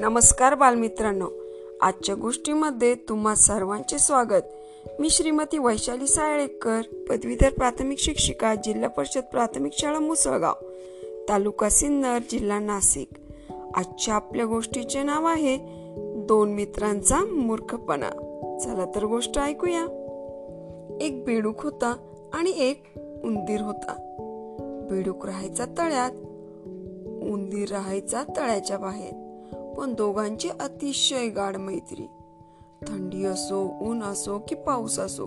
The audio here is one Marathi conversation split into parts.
नमस्कार बालमित्रांनो. आजच्या गोष्टीमध्ये तुम्हा सर्वांचे स्वागत. मी श्रीमती वैशाली साळेकर पदवीधर प्राथमिक शिक्षिका जिल्हा परिषद प्राथमिक शाळा मुसळगाव तालुका सिन्नर जिल्हा नाशिक. आजच्या आपल्या गोष्टीचे नाव आहे दोन मित्रांचा मूर्खपणा. चला तर गोष्ट ऐकूया. एक बेडूक होता आणि एक उंदीर होता. बेडूक राहायचा तळ्यात उंदीर राहायचा तळ्याच्या बाहेर. पण दोघांची अतिशय गाढ मैत्री. थंडी असो ऊन असो की पाऊस असो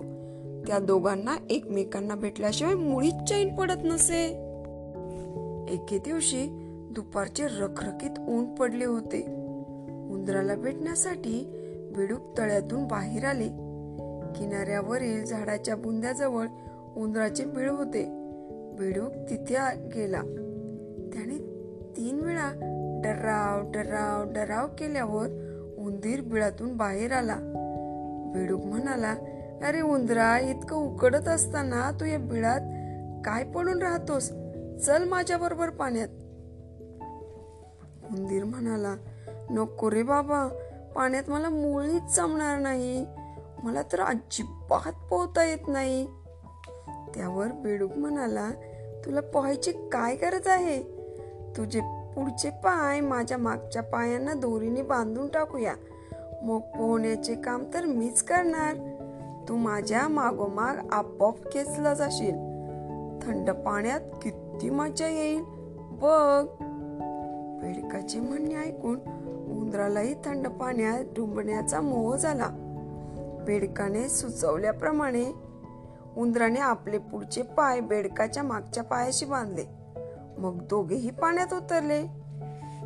त्या दोघांना एकमेकांना भेटल्याशिवाय मुळीच चैन पडत नसे. एके दिवशी दुपारचे रखरखीत ऊन पडले होते. उंदराला भेटण्यासाठी बिडूक तळ्यातून बाहेर आले. किनाऱ्यावरील झाडाच्या बुंद्याजवळ उंदराचे बिळ होते. बिडूक तिथे गेला. त्याने तीन वेळा डराव डराव डराव केल्यावर उंदीर बिळातून बाहेर आला. बेडूक म्हणाला अरे उंदरा इतकं उकडत असताना तू या बिळात काय पडून राहतोस? चल माझ्या बरोबर पाण्यात. उंदीर म्हणाला नको रे बाबा पाण्यात मला मुळीच जमणार नाही. मला तर अजिबात पोहता येत नाही. त्यावर बेडूक म्हणाला तुला पोहायची काय गरज आहे? तुझे पुढचे पाय माझ्या मागच्या पायांना दोरीने बांधून टाकूया. मग पोहण्याचे काम तर मीच करणार. तू माझ्या मागोमाग आपोआप खेचला जाशील. थंड पाण्यात किती मजा येईल. बघ. बेडकाचे म्हणणे ऐकून उंदरालाही थंड पाण्यात डुंबण्याचा मोह झाला. बेडकाने सुचवल्याप्रमाणे उंदराने आपले पुढचे पाय बेडकाच्या मागच्या पायाशी बांधले. मग दोघेही पाण्यात उतरले.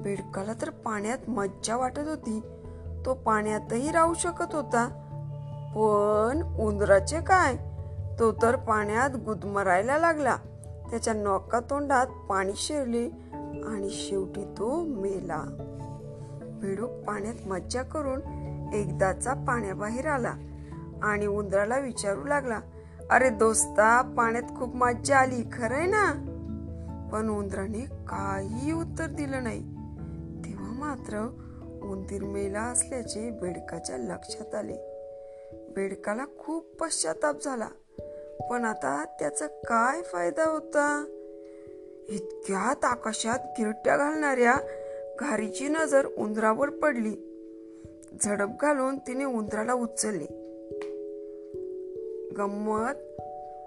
बेडकाला तर पाण्यात मज्जा वाटत होती. तो पाण्यातही राहू शकत होता. पण उंदराचे काय? तो तर पाण्यात गुदमरायला लागला. त्याच्या नौका तोंडात पाणी शिरले आणि शेवटी तो मेला. भिडूक पाण्यात मज्जा करून एकदाचा पाण्याबाहेर आला आणि उंदराला विचारू लागला अरे दोस्ता पाण्यात खूप मज्जा आली खरंय ना? पण उंदराने काही उत्तर दिलं नाही. तेव्हा मात्र उंदीर मेला असल्याचे बेडकाच्या लक्षात आले. बेडकाला खूप पश्चाताप झाला. पण आता त्याचा काय फायदा होता? इतक्यात आकाशात गिरट्या घालणाऱ्या घारीची नजर उंदरावर पडली. झडप घालून तिने उंदराला उचलले. गंमत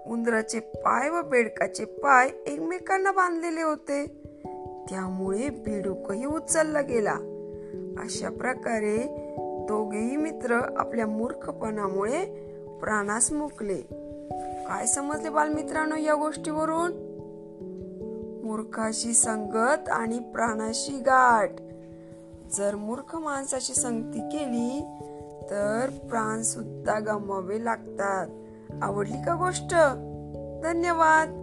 उंदराचे पाय व बेडकाचे पाय एकमेकांना बांधलेले होते. त्यामुळे बेडूकही उचलला गेला. अशा प्रकारे दोघेही मित्र आपल्या मूर्खपणामुळे प्राणास मुकले. काय समजले बालमित्रांनो या गोष्टीवरून? मूर्खाशी संगत आणि प्राणाशी गाठ. जर मूर्ख माणसाची संगती केली तर प्राण सुद्धा गमावे लागतात. आवडली का गोष्ट? धन्यवाद.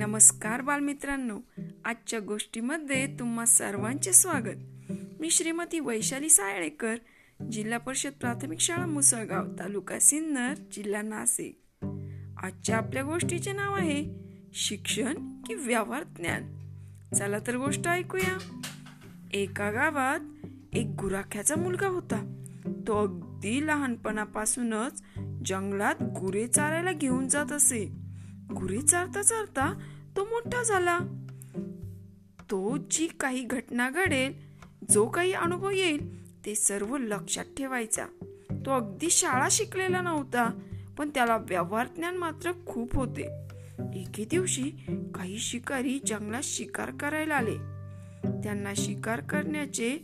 नमस्कार बालमित्रांनो आजच्या गोष्टीमध्ये तुम्हा सर्वांचे स्वागत. मी श्रीमती वैशाली सायळेकर जिल्हा परिषद प्राथमिक शाळा मुसळगाव तालुका सिन्नर जिल्हा नाशिक. आजच्या आपल्या गोष्टीचे नाव आहे शिक्षण की व्यवहार ज्ञान. चला तर गोष्ट ऐकूया. एका गावात एक गुराख्याचा मुलगा होता. तो अगदी लहानपणापासूनच जंगलात गुरे चारायला घेऊन जात असे. गुरे चारता चारता तो मोठा झाला. तो जी काही घटना घडेल जो काही अनुभव येईल ते सर्व लक्षात ठेवायचा. तो अगदी शाळा शिकलेला नव्हता पण त्याला व्यवहार ज्ञान मात्र खूप होते. एके दिवशी काही शिकारी जंगलात शिकार करायला आले. त्यांना शिकार करण्याचे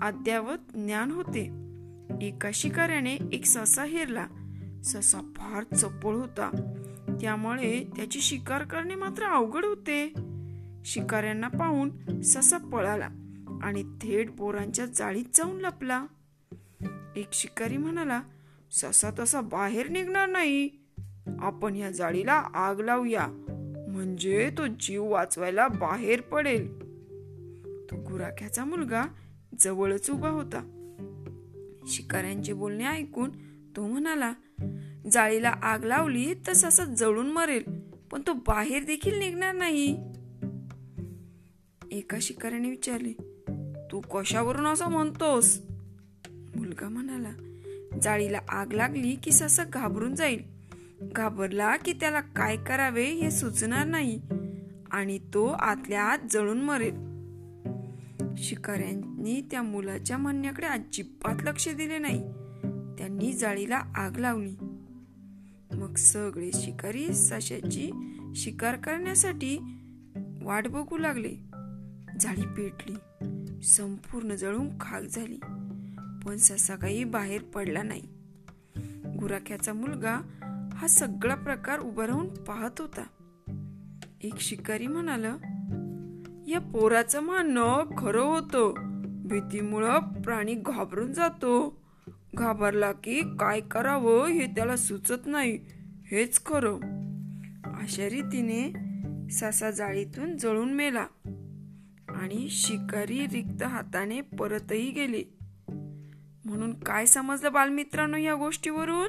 अद्यावत ज्ञान होते. एका शिकाऱ्याने एक ससा हेरला. ससा फार चपळ होता. त्यामुळे त्याची शिकार करणे मात्र अवघड होते. शिकाऱ्यांना पाहून ससा पळाला आणि थेट बोरांच्या जाळीत जाऊन लपला. एक शिकारी म्हणाला ससा तसा बाहेर निघणार नाही. आपण या जाळीला आग लावूया. म्हणजे तो जीव वाचवायला बाहेर पडेल. तो गुराख्याचा मुलगा जवळच उभा होता. शिकाऱ्यांचे बोलणे ऐकून तो म्हणाला जाळीला आग लावली तर ससा जळून मरेल पण तो बाहेर देखील निघणार नाही. एका शिकाऱ्याने विचारले तू कशावरून असं म्हणतोस? मुलगा म्हणाला जाळीला आग लागली की ससा घाबरून जाईल घाबरला की त्याला काय करावे हे सुचणार नाही आणि तो आतल्या आत जळून मरेल. शिकाऱ्यांनी त्या मुलाच्या म्हणण्याकडे अजिबात लक्ष दिले नाही. त्यांनी जाळीला आग लावली. मग सगळे शिकारी सशाची शिकार करण्यासाठी वाट बघू लागले. जाळी पेटली. संपूर्ण जळून खाक झाली. पण ससा काही बाहेर पडला नाही. गुराख्याचा मुलगा हा सगळा प्रकार उभा राहून पाहत होता. एक शिकारी म्हणाल या पोराचं म्हणणं खरं होतं. भीतीमुळं प्राणी घाबरून जातो. घाबरला की काय करावं हे त्याला सुचत नाही. हेच खरं. अशा रीतीने सासा जाळीतून जळून मेला आणि शिकारी रिक्त हाताने परतही गेले. म्हणून काय समजलं बालमित्रांनो या गोष्टीवरून?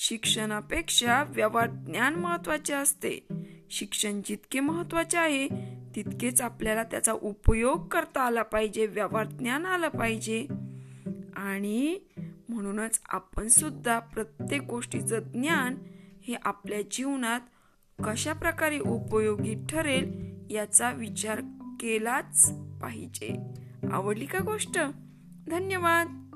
शिक्षणापेक्षा व्यवहार ज्ञान महत्त्वाचे असते. शिक्षण जितके महत्त्वाचे आहे तितकेच आपल्याला त्याचा उपयोग करता आला पाहिजे व्यवहार ज्ञान आलं पाहिजे. आणि म्हणूनच आपण सुद्धा प्रत्येक गोष्टीचं ज्ञान हे आपल्या जीवनात कशा प्रकारे उपयोगी ठरेल याचा विचार केलाच पाहिजे. आवडली का गोष्ट? धन्यवाद.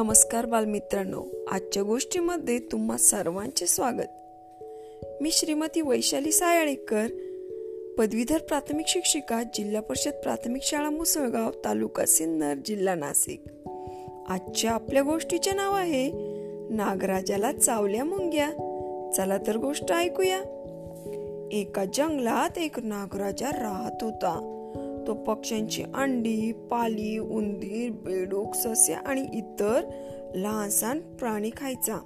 नमस्कार बालमित्रांनो. आजच्या गोष्टीमध्ये तुम्हा सर्वांचे स्वागत. मी श्रीमती वैशाली सायाळेकर पदवीधर प्राथमिक शिक्षिका जिल्हा परिषद प्राथमिक शाळा मुसळगाव तालुका सिन्नर जिल्हा नाशिक. आजच्या आपल्या गोष्टीचे नाव आहे नागराजाला चावल्या मुंग्या. चला तर गोष्ट ऐकूया. एका जंगलात एक नागराजा राहत होता. तो पक्ष्यांची अंडी पाली उंदीर बेडूक सस्य आणि इतर लहानसहान प्राणी खायचा.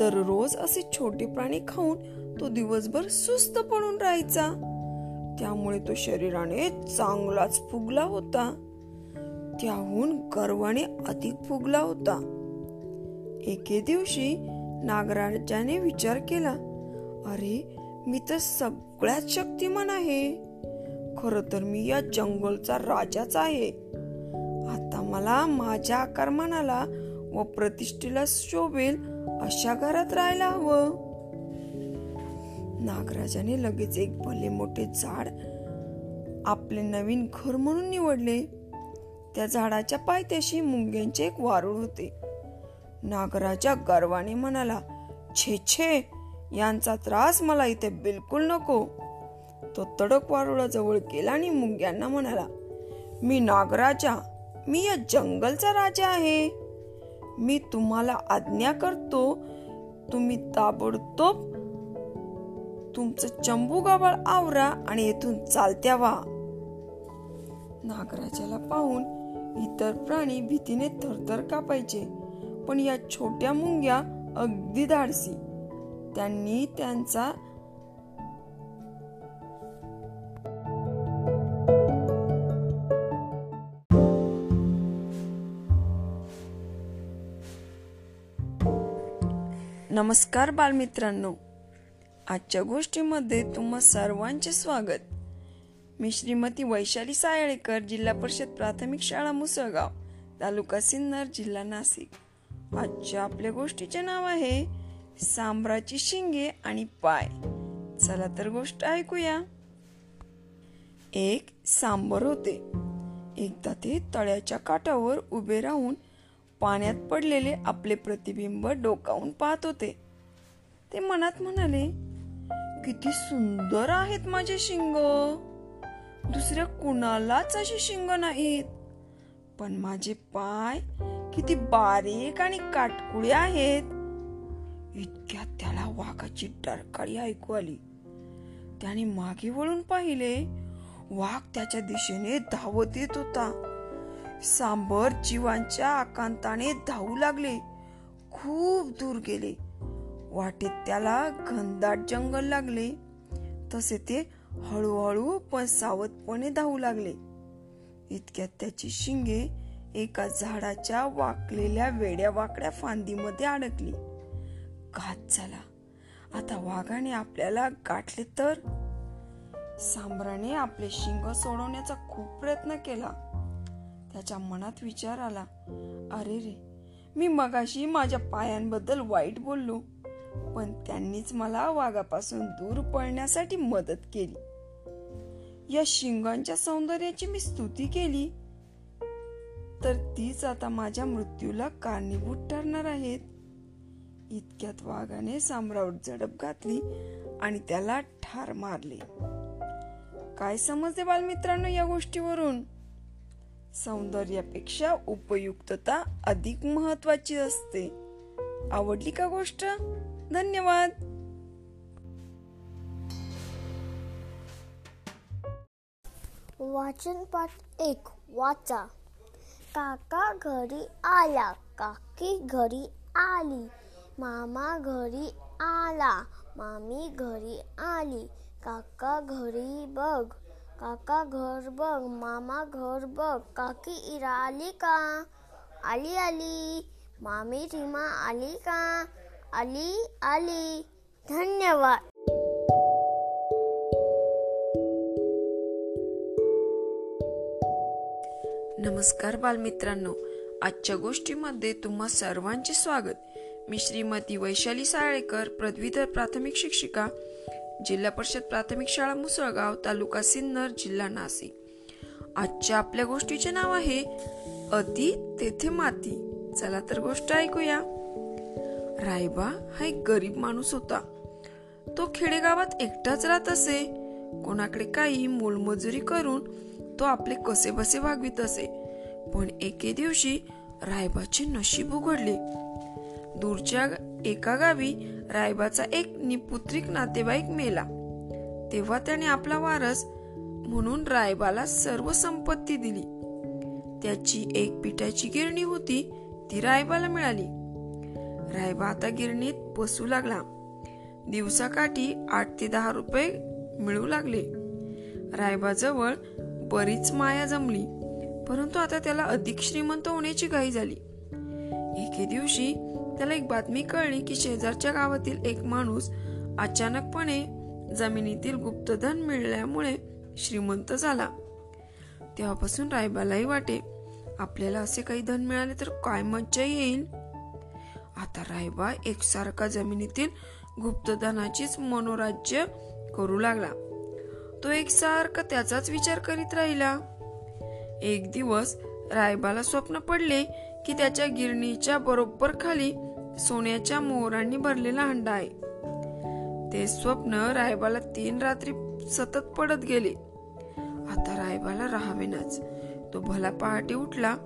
दररोज असे छोटे प्राणी खाऊन तो दिवसभर सुस्त पडून राहायचा. त्यामुळे तो शरीराने चांगलाच फुगला होता. त्याहून गर्वाने अधिक फुगला होता. एके दिवशी नागराजाने विचार केला अरे मी तर सगळ्यात शक्तिमान आहे. खर तर मी या जंगलचा राजाच आहे. आता मला माझ्या आकारमानाला व प्रतिष्ठेला शोभेल अशा घरात राहायला हवं. नागराजाने लगेच एक भले मोठे झाड आपले नवीन घर म्हणून निवडले. त्या झाडाच्या पायथ्याशी मुंग्यांचे एक वारुळ होते. नागराजा गर्वाने म्हणाला छे छे यांचा त्रास मला इथे बिलकुल नको. तो तडक वारुळाजवळ गेला आणि मुंग्यांना म्हणाला मी नागराजा मी या जंगलचा राजा आहे. मी तुम्हाला आज्ञा करतो तुम्ही ताबडतोब तुमचं चंबू गाबळ आवरा आणि येथून चालत्या व्हा. नागराजाला पाहून इतर प्राणी भीतीने थरथर कापायचे पण या छोट्या मुंग्या अगदी धाडसी. त्यांनी त्यांचा नमस्कार बालमित्रांनो. आजच्या गोष्टीमध्ये तुम्हा सर्वांचे स्वागत. मी श्रीमती वैशाली सायळेकर जिल्हा परिषद प्राथमिक शाळा मुसळगाव तालुका सिन्नर जिल्हा नाशिक. आजच्या आपल्या गोष्टीचे नाव आहे सांबराची शिंगे आणि पाय. चला तर गोष्ट ऐकूया. एक सांबर होते. एकदा ते तळ्याच्या काठावर उभे राहून पाण्यात पडलेले आपले प्रतिबिंब डोकावून पाहत होते. ते मनात म्हणाले किती सुंदर आहेत माझे शिंग. दुसऱ्या कुणालाच असे शिंग नाहीत. पण माझे पाय किती बारीक आणि काटकुळे आहेत. इतक्या त्याला वाघाची डरकाळी ऐकू आली. त्याने मागे वळून पाहिले. वाघ त्याच्या दिशेने धावत येत होता. सांबर जीवांच्या आकांताने धावू लागले. खूप दूर गेले. वाटेत त्याला घनदाट जंगल लागले. तसे ते हळूहळू पण सावधपणे धावू लागले. इतक्यात त्याची शिंगे एका झाडाच्या वाकलेल्या वेड्या वाकड्या फांदीमध्ये अडकली. घात झाला. आता वाघाने आपल्याला गाठले तर? सांबराने आपले शिंग सोडवण्याचा खूप प्रयत्न केला. त्याच्या मनात विचार आला. अरे रे मी मगाशी माझ्या पायांबद्दल वाईट बोललो पण त्यांनीच मला वाघापासून दूर पळण्यासाठी मदत केली. या शिंगांच्या सौंदर्याची मी स्तुती केली. तर तीच आता माझ्या मृत्यूला कारणीभूत ठरणार आहेत. इतक्यात वाघाने साम्रावर झडप घातली आणि त्याला ठार मारले. काय समजते बालमित्रांनो या गोष्टीवरून? सौंदर्यापेक्षा उपयुक्तता अधिक महत्वाची असते. आवडली का गोष्ट? धन्यवाद. वाचन पाठ एक वाचा. काका घरी आला काकी घरी आली मामा घरी आला मामी घरी आली काका घरी बघ. काका घर बघ मामा घर बघ. काकी इरा आली का? आली आली. मामी रीमा आली का? आली आली. धन्यवाद. नमस्कार बालमित्रांनो. आजच्या गोष्टीमध्ये तुम्हा सर्वांचे स्वागत. मी श्रीमती वैशाली साळेकर पदवीधर प्राथमिक शिक्षिका. जिल्हा परिषद प्राथमिक शाळा मुसळगाव तालुका सिन्नर जिल्हा नाशिक. आजच्या आपल्या गोष्टीचे नाव आहे अति तेथे माती. चला तर गोष्ट ऐकूया. रायबा हा एक गरीब माणूस होता. तो खेडेगावात एकटाच राहत असे. कोणाकडे काही मोलमजुरी करून तो आपले कसे बसे वागवित असे. पण एके दिवशी रायबाचे नशीब उघडले. दूरच्या एका गावी रायबाचा एक निपुत्रिक नातेवाईक मेला. तेव्हा त्याने आपला वारस म्हणून रायबाला सर्व संपत्ती दिली. त्याची एक पिठाची गिरणी होती ती रायबाला मिळाली. रायबा आता गिरणीत बसू लागला. दिवसाकाठी आठ ते दहा रुपये मिळू लागले. रायबाजवळ बरीच माया जमली परंतु आता त्याला अधिक श्रीमंत होण्याची घाई झाली. एके दिवशी त्याला एक बातमी कळली की शेजारच्या गावातील एक माणूस अचानकपणे जमिनीतील गुप्तधन मिळाल्यामुळे श्रीमंत झाला. तेव्हापासून रायबालाही वाटे आपल्याला असे काही धन मिळाले तर काय मज्जा येईल? आता रायबा एकसारखा जमिनीतील गुप्तधनाचीच मनोराज्य करू लागला. तो एकसारखा त्याचाच विचार करीत राहिला. एक दिवस रायबाला स्वप्न पडले की त्याच्या गिरणीच्या बरोबर खाली सोन्याच्या मोहरांनी भरलेला हंडा आहे. ते स्वप्न रायबाला तीन रात्री सतत पडत गेले. आता रायबाला राहावेनाच. तो भला पहाटे उठला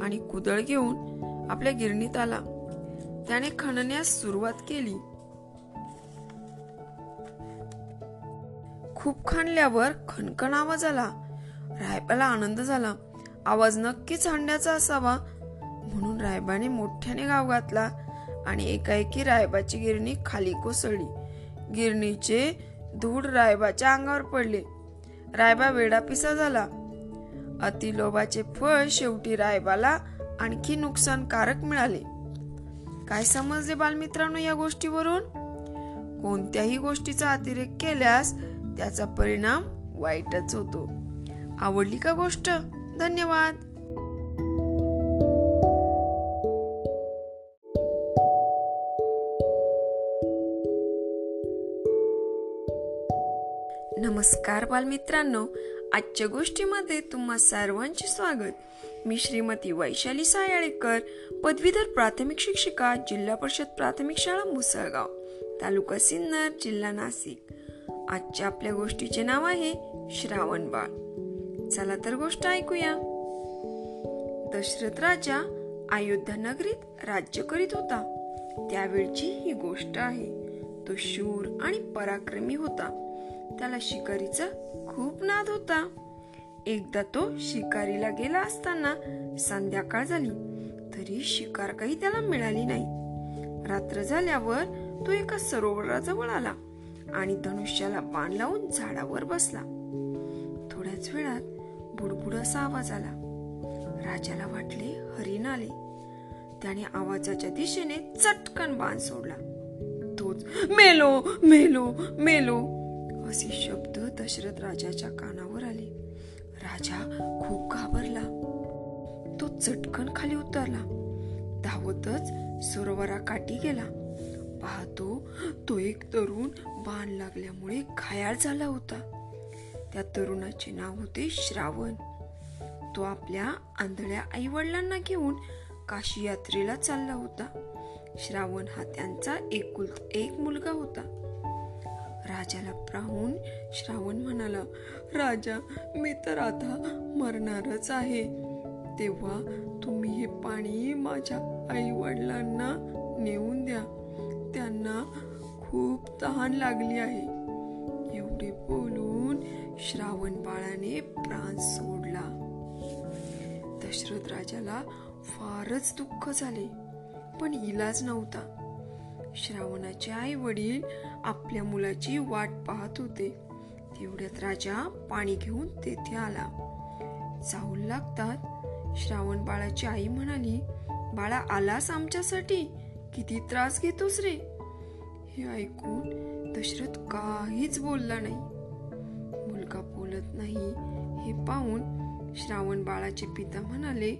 आणि कुदळ घेऊन आपल्या गिरणीत आला. त्याने खणण्यास सुरुवात केली. खूप खाणल्यावर खणखण आवाज आला. रायबाला आनंद झाला. आवाज नक्कीच हंड्याचा असावा म्हणून रायबाने मोठ्याने गाव घातला आणि एकाएकी रायबाची गिरणी खाली कोसळली. गिरणीचे धूड रायबाच्या अंगावर पडले. रायबा वेडापिसा झाला. अतिलोभाचे फळ शेवटी रायबाला आणखी नुकसानकारक मिळाले. काय समजले बालमित्रांनो या गोष्टीवरून? कोणत्याही गोष्टीचा अतिरेक केल्यास त्याचा परिणाम वाईटच होतो. आवडली का गोष्ट? धन्यवाद. नमस्कार बालमित्रांनो आजच्या गोष्टीमध्ये तुम्हा सर्वांचे स्वागत. मी श्रीमती वैशाली सायाळेकर पदवीधर प्राथमिक शिक्षिका जिल्हा परिषद प्राथमिक शाळा मुसळगाव तालुका सिन्नर जिल्हा नाशिक. आजच्या आपल्या गोष्टीचे नाव आहे श्रावण बाळ. चला तर गोष्ट ऐकूया. दशरथ राजा अयोध्या नगरीत राज्य करीत होता. त्यावेळची ही गोष्ट आहे. तो शूर आणि पराक्रमी होता. त्याला शिकारीचा खूप नाद होता. एकदा तो शिकारीला गेला असताना संध्याकाळ झाली तरी शिकार काही त्याला मिळाली नाही. रात्र झाल्यावर तो एका सरोवराजवळ आला आणि धनुष्याला बाण लावून झाडावर बसला. थोड्याच वेळात बुडबुड असा आवाज आला. राजाला वाटले हरिण आले. त्याने आवाजाच्या दिशेने चटकन बाण सोडला. तोच मेलो मेलो मेलो. असे शब्द दशरथ राजाच्या कानावर आले. राजा खूप घाबरला. तो चटकन खाली उतरला. धावतच सरोवराकाठी गेला. पाहतो तो एक तरुण बाण लागल्यामुळे घायाळ झाला होता. त्या तरुणाचे नाव होते श्रावण. तो आपल्या आंधळ्या आई वडिलांना घेऊन काशी यात्रेला चालला होता. श्रावण हा त्यांचा एकुल एक मुलगा होता. राजाला पाहून श्रावण म्हणाला राजा मी तर आता मरणारच आहे. तेव्हा तुम्ही हे पाणी माझ्या आई वडिलांना नेऊन द्या. त्यांना खूप तहान लागली आहे. एवढे बोलून श्रावण बाळाने प्राण सोडला. दशरथ राजाला फारच दुःख झाले पण इलाज नव्हता. श्रावणाचे आई वडील आपल्या मुलाची वाट पाहत होते. तेवढ्यात राजा पाणी घेऊन तेथे आला. चाहूल लागतात. श्रावण बाळाची आई म्हणाली बाळा आलास आमच्यासाठी? किती त्रास घेतोस रे? हे ऐकून दशरथ काहीच बोलला नाही. मुलगा बोलत नाही हे पाहून श्रावण बाळाचे पिता म्हणाले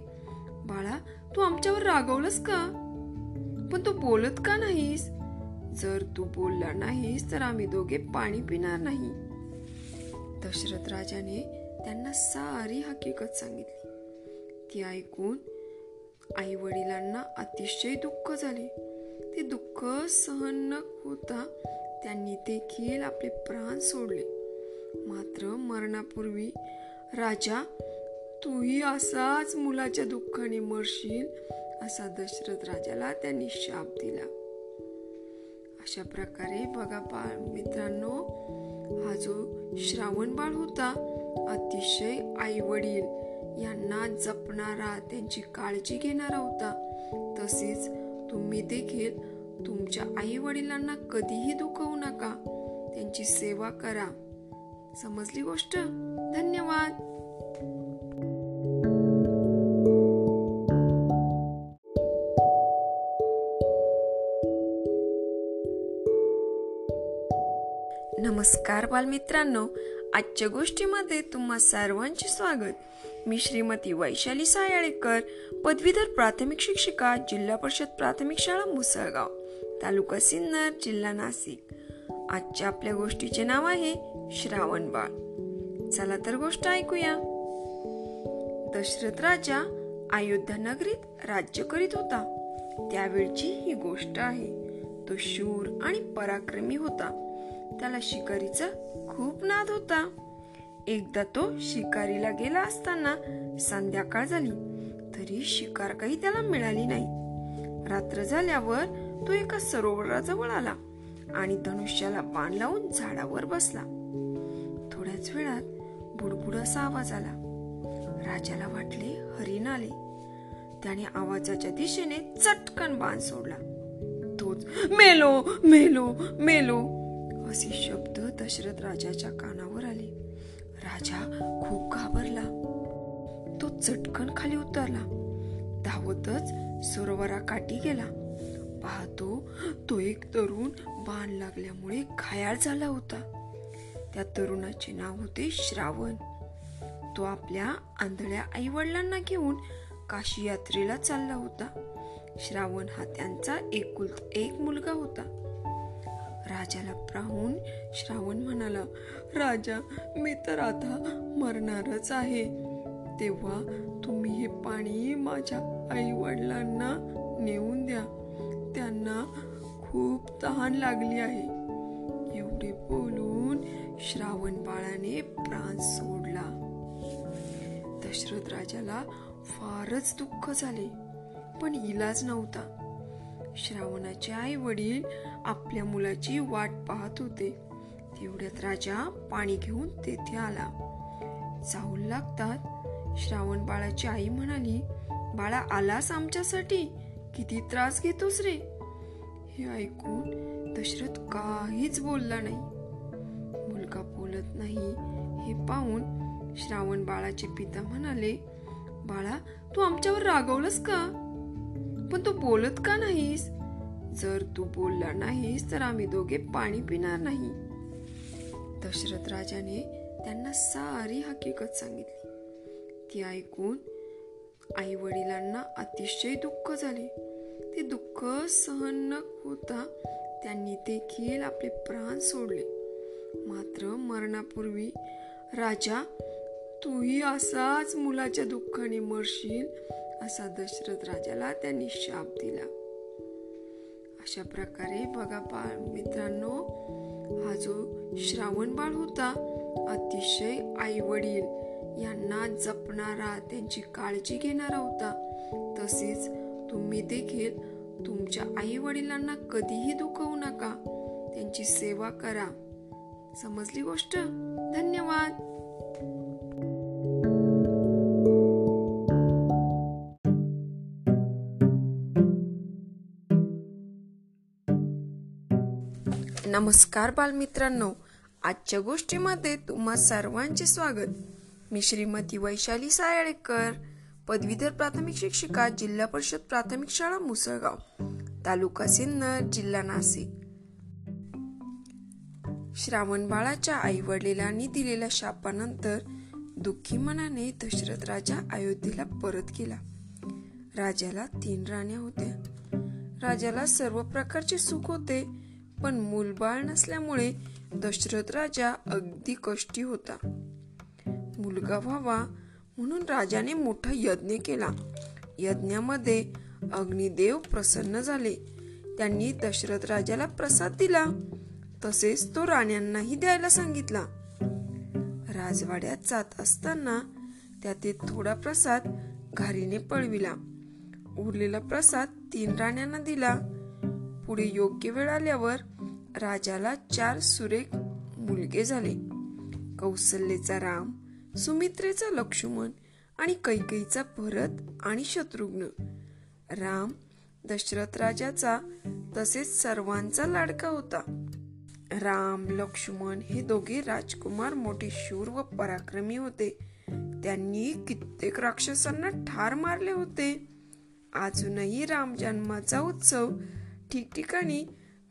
बाळा तू आमच्यावर रागवलंस का? पण तू बोलत का नाहीस? जर तू बोलला नाहीस तर आम्ही दोघे पाणी पिणार नाही. दशरथ राजाने त्यांना सारी हकीकत सांगितली. ती ऐकून आई वडिलांना अतिशय दुःख झाले. ते दुःख सहन न होता त्यांनी देखील आपले प्राण सोडले. मात्र मरणापूर्वी राजा तूही असाच मुलाच्या दुःखाने मरशील असा दशरथ राजाला त्यांनी शाप दिला. अशा प्रकारे बघा बाळ मित्रांनो हा जो श्रावण बाळ होता अतिशय आई वडील यांना जपणारा त्यांची काळजी घेणारा होता. तसेच तुम्ही देखील तुमच्या आई वडिलांना कधीही दुखवू नका. त्यांची सेवा करा. समजली गोष्ट? धन्यवाद. नमस्कार बालमित्रांनो आजच्या गोष्टीमध्ये तुम्हा सर्वांचे स्वागत. मी श्रीमती वैशाली सायाळेकर पदवीधर प्राथमिक शिक्षिका जिल्हा परिषद प्राथमिक शाळा मुसळगाव तालुका सिन्नर जिल्हा नाशिक. आजच्या आपल्या गोष्टीचे नाव आहे श्रावण बाळ. चला तर गोष्ट ऐकूया. दशरथ राजा अयोध्या नगरीत राज्य करीत होता. त्यावेळची ही गोष्ट आहे. तो शूर आणि पराक्रमी होता. त्याला शिकारीचा खूप नाद होता. एकदा तो शिकारीला गेला असताना संध्याकाळ झाली तरी शिकार काही त्याला मिळाली नाही. रात्र झाल्यावर तो एका सरोवराजवळ आला आणि धनुष्याला बाण लावून झाडावर बसला. थोड्याच वेळात बुडबुड असा आवाज आला. राजाला वाटले हरिण आले. त्याने आवाजाच्या दिशेने चटकन बाण सोडला. तोच मेलो मेलो मेलो. असे शब्द दशरथ राजाच्या कानावर आले. राजा खूप घाबरला. तो चटकन खाली उतरला. धावतच सरोवराकाठी गेला. पाहतो तो एक तरुण बाण लागल्यामुळे घायाळ झाला होता. त्या तरुणाचे नाव होते श्रावण. तो आपल्या आंधळ्या आई वडिलांना घेऊन काशी यात्रेला चालला होता. श्रावण हा त्यांचा एकुल एक मुलगा होता. राजाला पाहून श्रावण म्हणाला राजा मी तर आता मरणारच आहे. तेव्हा तुम्ही हे पाणी माझ्या आई वडिलांना नेऊन द्या. त्यांना खूप तहान लागली आहे. एवढे बोलून श्रावण बाळाने प्राण सोडला. दशरथ राजाला फारच दुःख झाले पण इलाज नव्हता. श्रावणाचे आई वडील आपल्या मुलाची वाट पाहत होते. तेवढ्यात राजा पाणी घेऊन तेथे आला. चाहूल लागतात. श्रावण बाळाची आई म्हणाली बाळा आलास आमच्यासाठी? किती त्रास घेतोस रे? हे ऐकून दशरथ काहीच बोलला नाही. मुलगा बोलत नाही हे पाहून श्रावण बाळाचे पिता म्हणाले बाळा तू आमच्यावर रागवलंस का? पण तू बोलत का नाहीस? जर तू बोलला नाहीस तर आम्ही दोघे पाणी पिणार नाही. दशरथ राजाने त्यांना सारी हकीकत सांगितली. ती ऐकून आई वडिलांना अतिशय दुःख झाले. ते दुःख सहन न होता त्यांनी देखील आपले प्राण सोडले. मात्र मरणापूर्वी राजा तूही असाच मुलाच्या दुःखाने मरशील असा दशरथ राजाला त्यांनी शाप दिला. अशा प्रकारे बघा बाळ मित्रांनो हा जो श्रावण बाळ होता अतिशय आई वडील यांना जपणारा त्यांची काळजी घेणारा होता. तसेच तुम्ही देखील तुमच्या आई वडिलांना कधीही दुखवू नका. त्यांची सेवा करा. समजली गोष्ट? धन्यवाद. नमस्कार बालमित्रांनो. आजच्या गोष्टीमध्ये तुम्हा सर्वांचे स्वागत. मी श्रीमती वैशाली सायळेकर पदवीधर प्राथमिक शिक्षिका जिल्हा परिषद प्राथमिक शाळा मुसळगाव तालुका सिन्नर जिल्हा नाशिक. श्रावण बाळाच्या आई वडिलांनी दिलेल्या शापानंतर दुःखी मनाने दशरथ राजा अयोध्येला परत गेला. राजाला तीन राण्या होत्या. राजाला सर्व प्रकारचे सुख होते. पण मूलबाळ नसल्यामुळे दशरथ राजा अगदी कष्टी होता. मुलगा व्हावा म्हणून राजाने मोठा यज्ञ केला. यज्ञामध्ये अग्निदेव प्रसन्न झाले. त्यांनी दशरथ राजाला प्रसाद दिला. तसेच तो राण्यांनाही द्यायला सांगितला. राजवाड्यात जात असताना त्यातील थोडा प्रसाद घारीने पळविला. उरलेला प्रसाद तीन राण्यांना दिला. पुढे योग्य वेळ आल्यावर राजाला चार सुरेख मुलगे झाले. कौसल्येचा राम सुमित्रेचा लक्ष्मण आणि कैकेयीचा भरत आणि शत्रुघ्न. राम दशरथ राजाचा तसेच सर्वांचा लाडका होता. राम लक्ष्मण हे दोघे राजकुमार मोठे शूर व पराक्रमी होते. त्यांनी कित्येक राक्षसांना ठार मारले होते. अजूनही राम जन्माचा उत्सव ठिकठिकाणी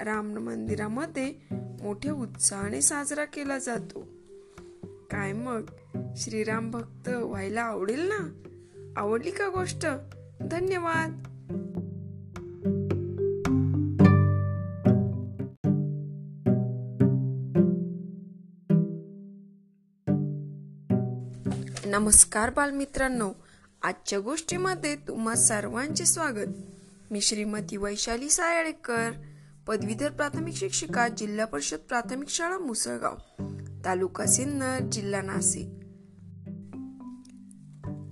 राम मंदिरामध्ये मोठ्या उत्साहाने साजरा केला जातो. काय मग? श्रीराम भक्त व्हायला आवडेल ना? आवडली का गोष्ट? धन्यवाद. नमस्कार बालमित्रांनो. आजच्या गोष्टीमध्ये तुम्हा सर्वांचे स्वागत. मी श्रीमती वैशाली सायळेकर. पदवीधर प्राथमिक शिक्षिका जिल्हा परिषद प्राथमिक शाळा मुसळगाव तालुका सिन्नर जिल्हा नाशिक.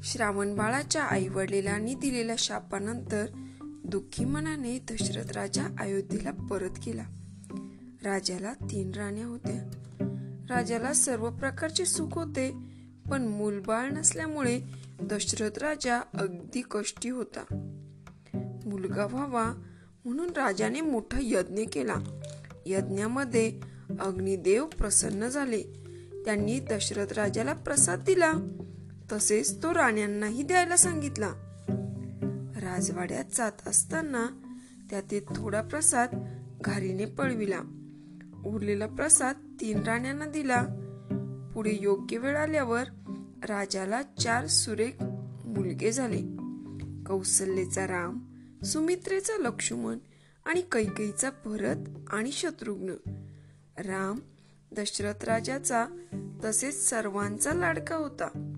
श्रावण बाळाच्या आई वडिलांनी दिलेल्या शापानंतर दुःखी मनाने दशरथ राजा अयोध्येला परत गेला. राजाला तीन राण्या होत्या. राजाला सर्व प्रकारचे सुख होते पण मूलबाळ नसल्यामुळे दशरथ राजा अगदी कष्टी होता. मुलगा व्हावा म्हणून राजाने मोठा यज्ञ केला. यज्ञामध्ये अग्निदेव प्रसन्न झाले. त्यांनी दशरथ राजाला प्रसाद दिला. तसेच तो राण्यांनाही द्यायला सांगितला. राजवाड्यात जात असताना त्यातील थोडा प्रसाद घारीने पळविला. उरलेला प्रसाद तीन राण्यांना दिला. पुढे योग्य वेळ आल्यावर राजाला चार सुरेख मुलगे झाले. कौसल्येचा राम सुमित्रेचा लक्ष्मण आणि कैकेयीचा भरत आणि शत्रुघ्न. राम दशरथ राजाचा तसेच सर्वांचा लाडका होता.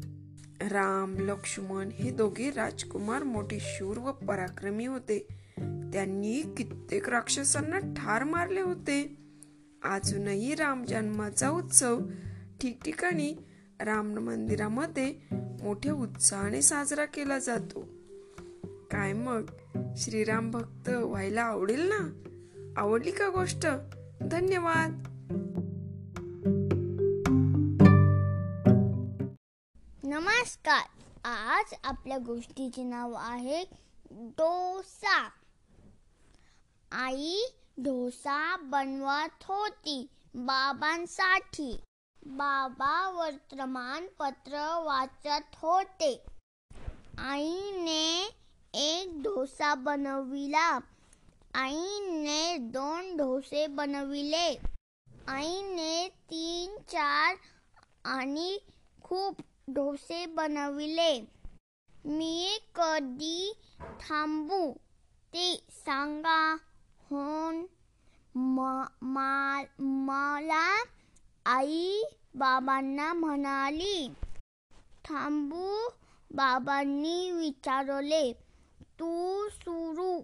राम लक्ष्मण हे दोघे राजकुमार मोठे शूर व पराक्रमी होते. त्यांनी कित्येक राक्षसांना ठार मारले होते. अजूनही राम जन्माचा उत्सव ठिकठिकाणी राम मंदिरामध्ये मोठ्या उत्साहाने साजरा केला जातो. काय मग? श्रीराम भक्त व्हायला आवडेल ना? आवडली का गोष्ट? धन्यवाद. नमस्कार. आज आपल्या गोष्टीचे नाव आहे डोसा. आई डोसा बनवत होती बाबांसाठी. बाबा वर्तमानपत्र वाचत होते. आईने एक डोसा बनविला. आईने दोन डोसे बनविले. आईने तीन चार आणि खूप डोसे बनविले. मी कधी थांबू ते सांगा होन? मला आई बाबांना म्हणाली. थांबू बाबांनी विचारले. तू सुरू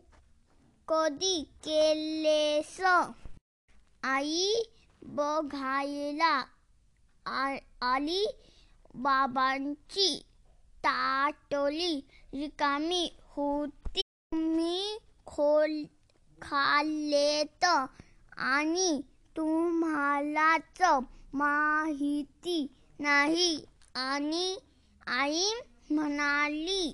कधी केलेस? आई बघायला आली बाबांची ताटली. रिकामी होती. मी खोल खाल्लेत आणि तुम्हालाच माहिती नाही. आणि आई म्हणाली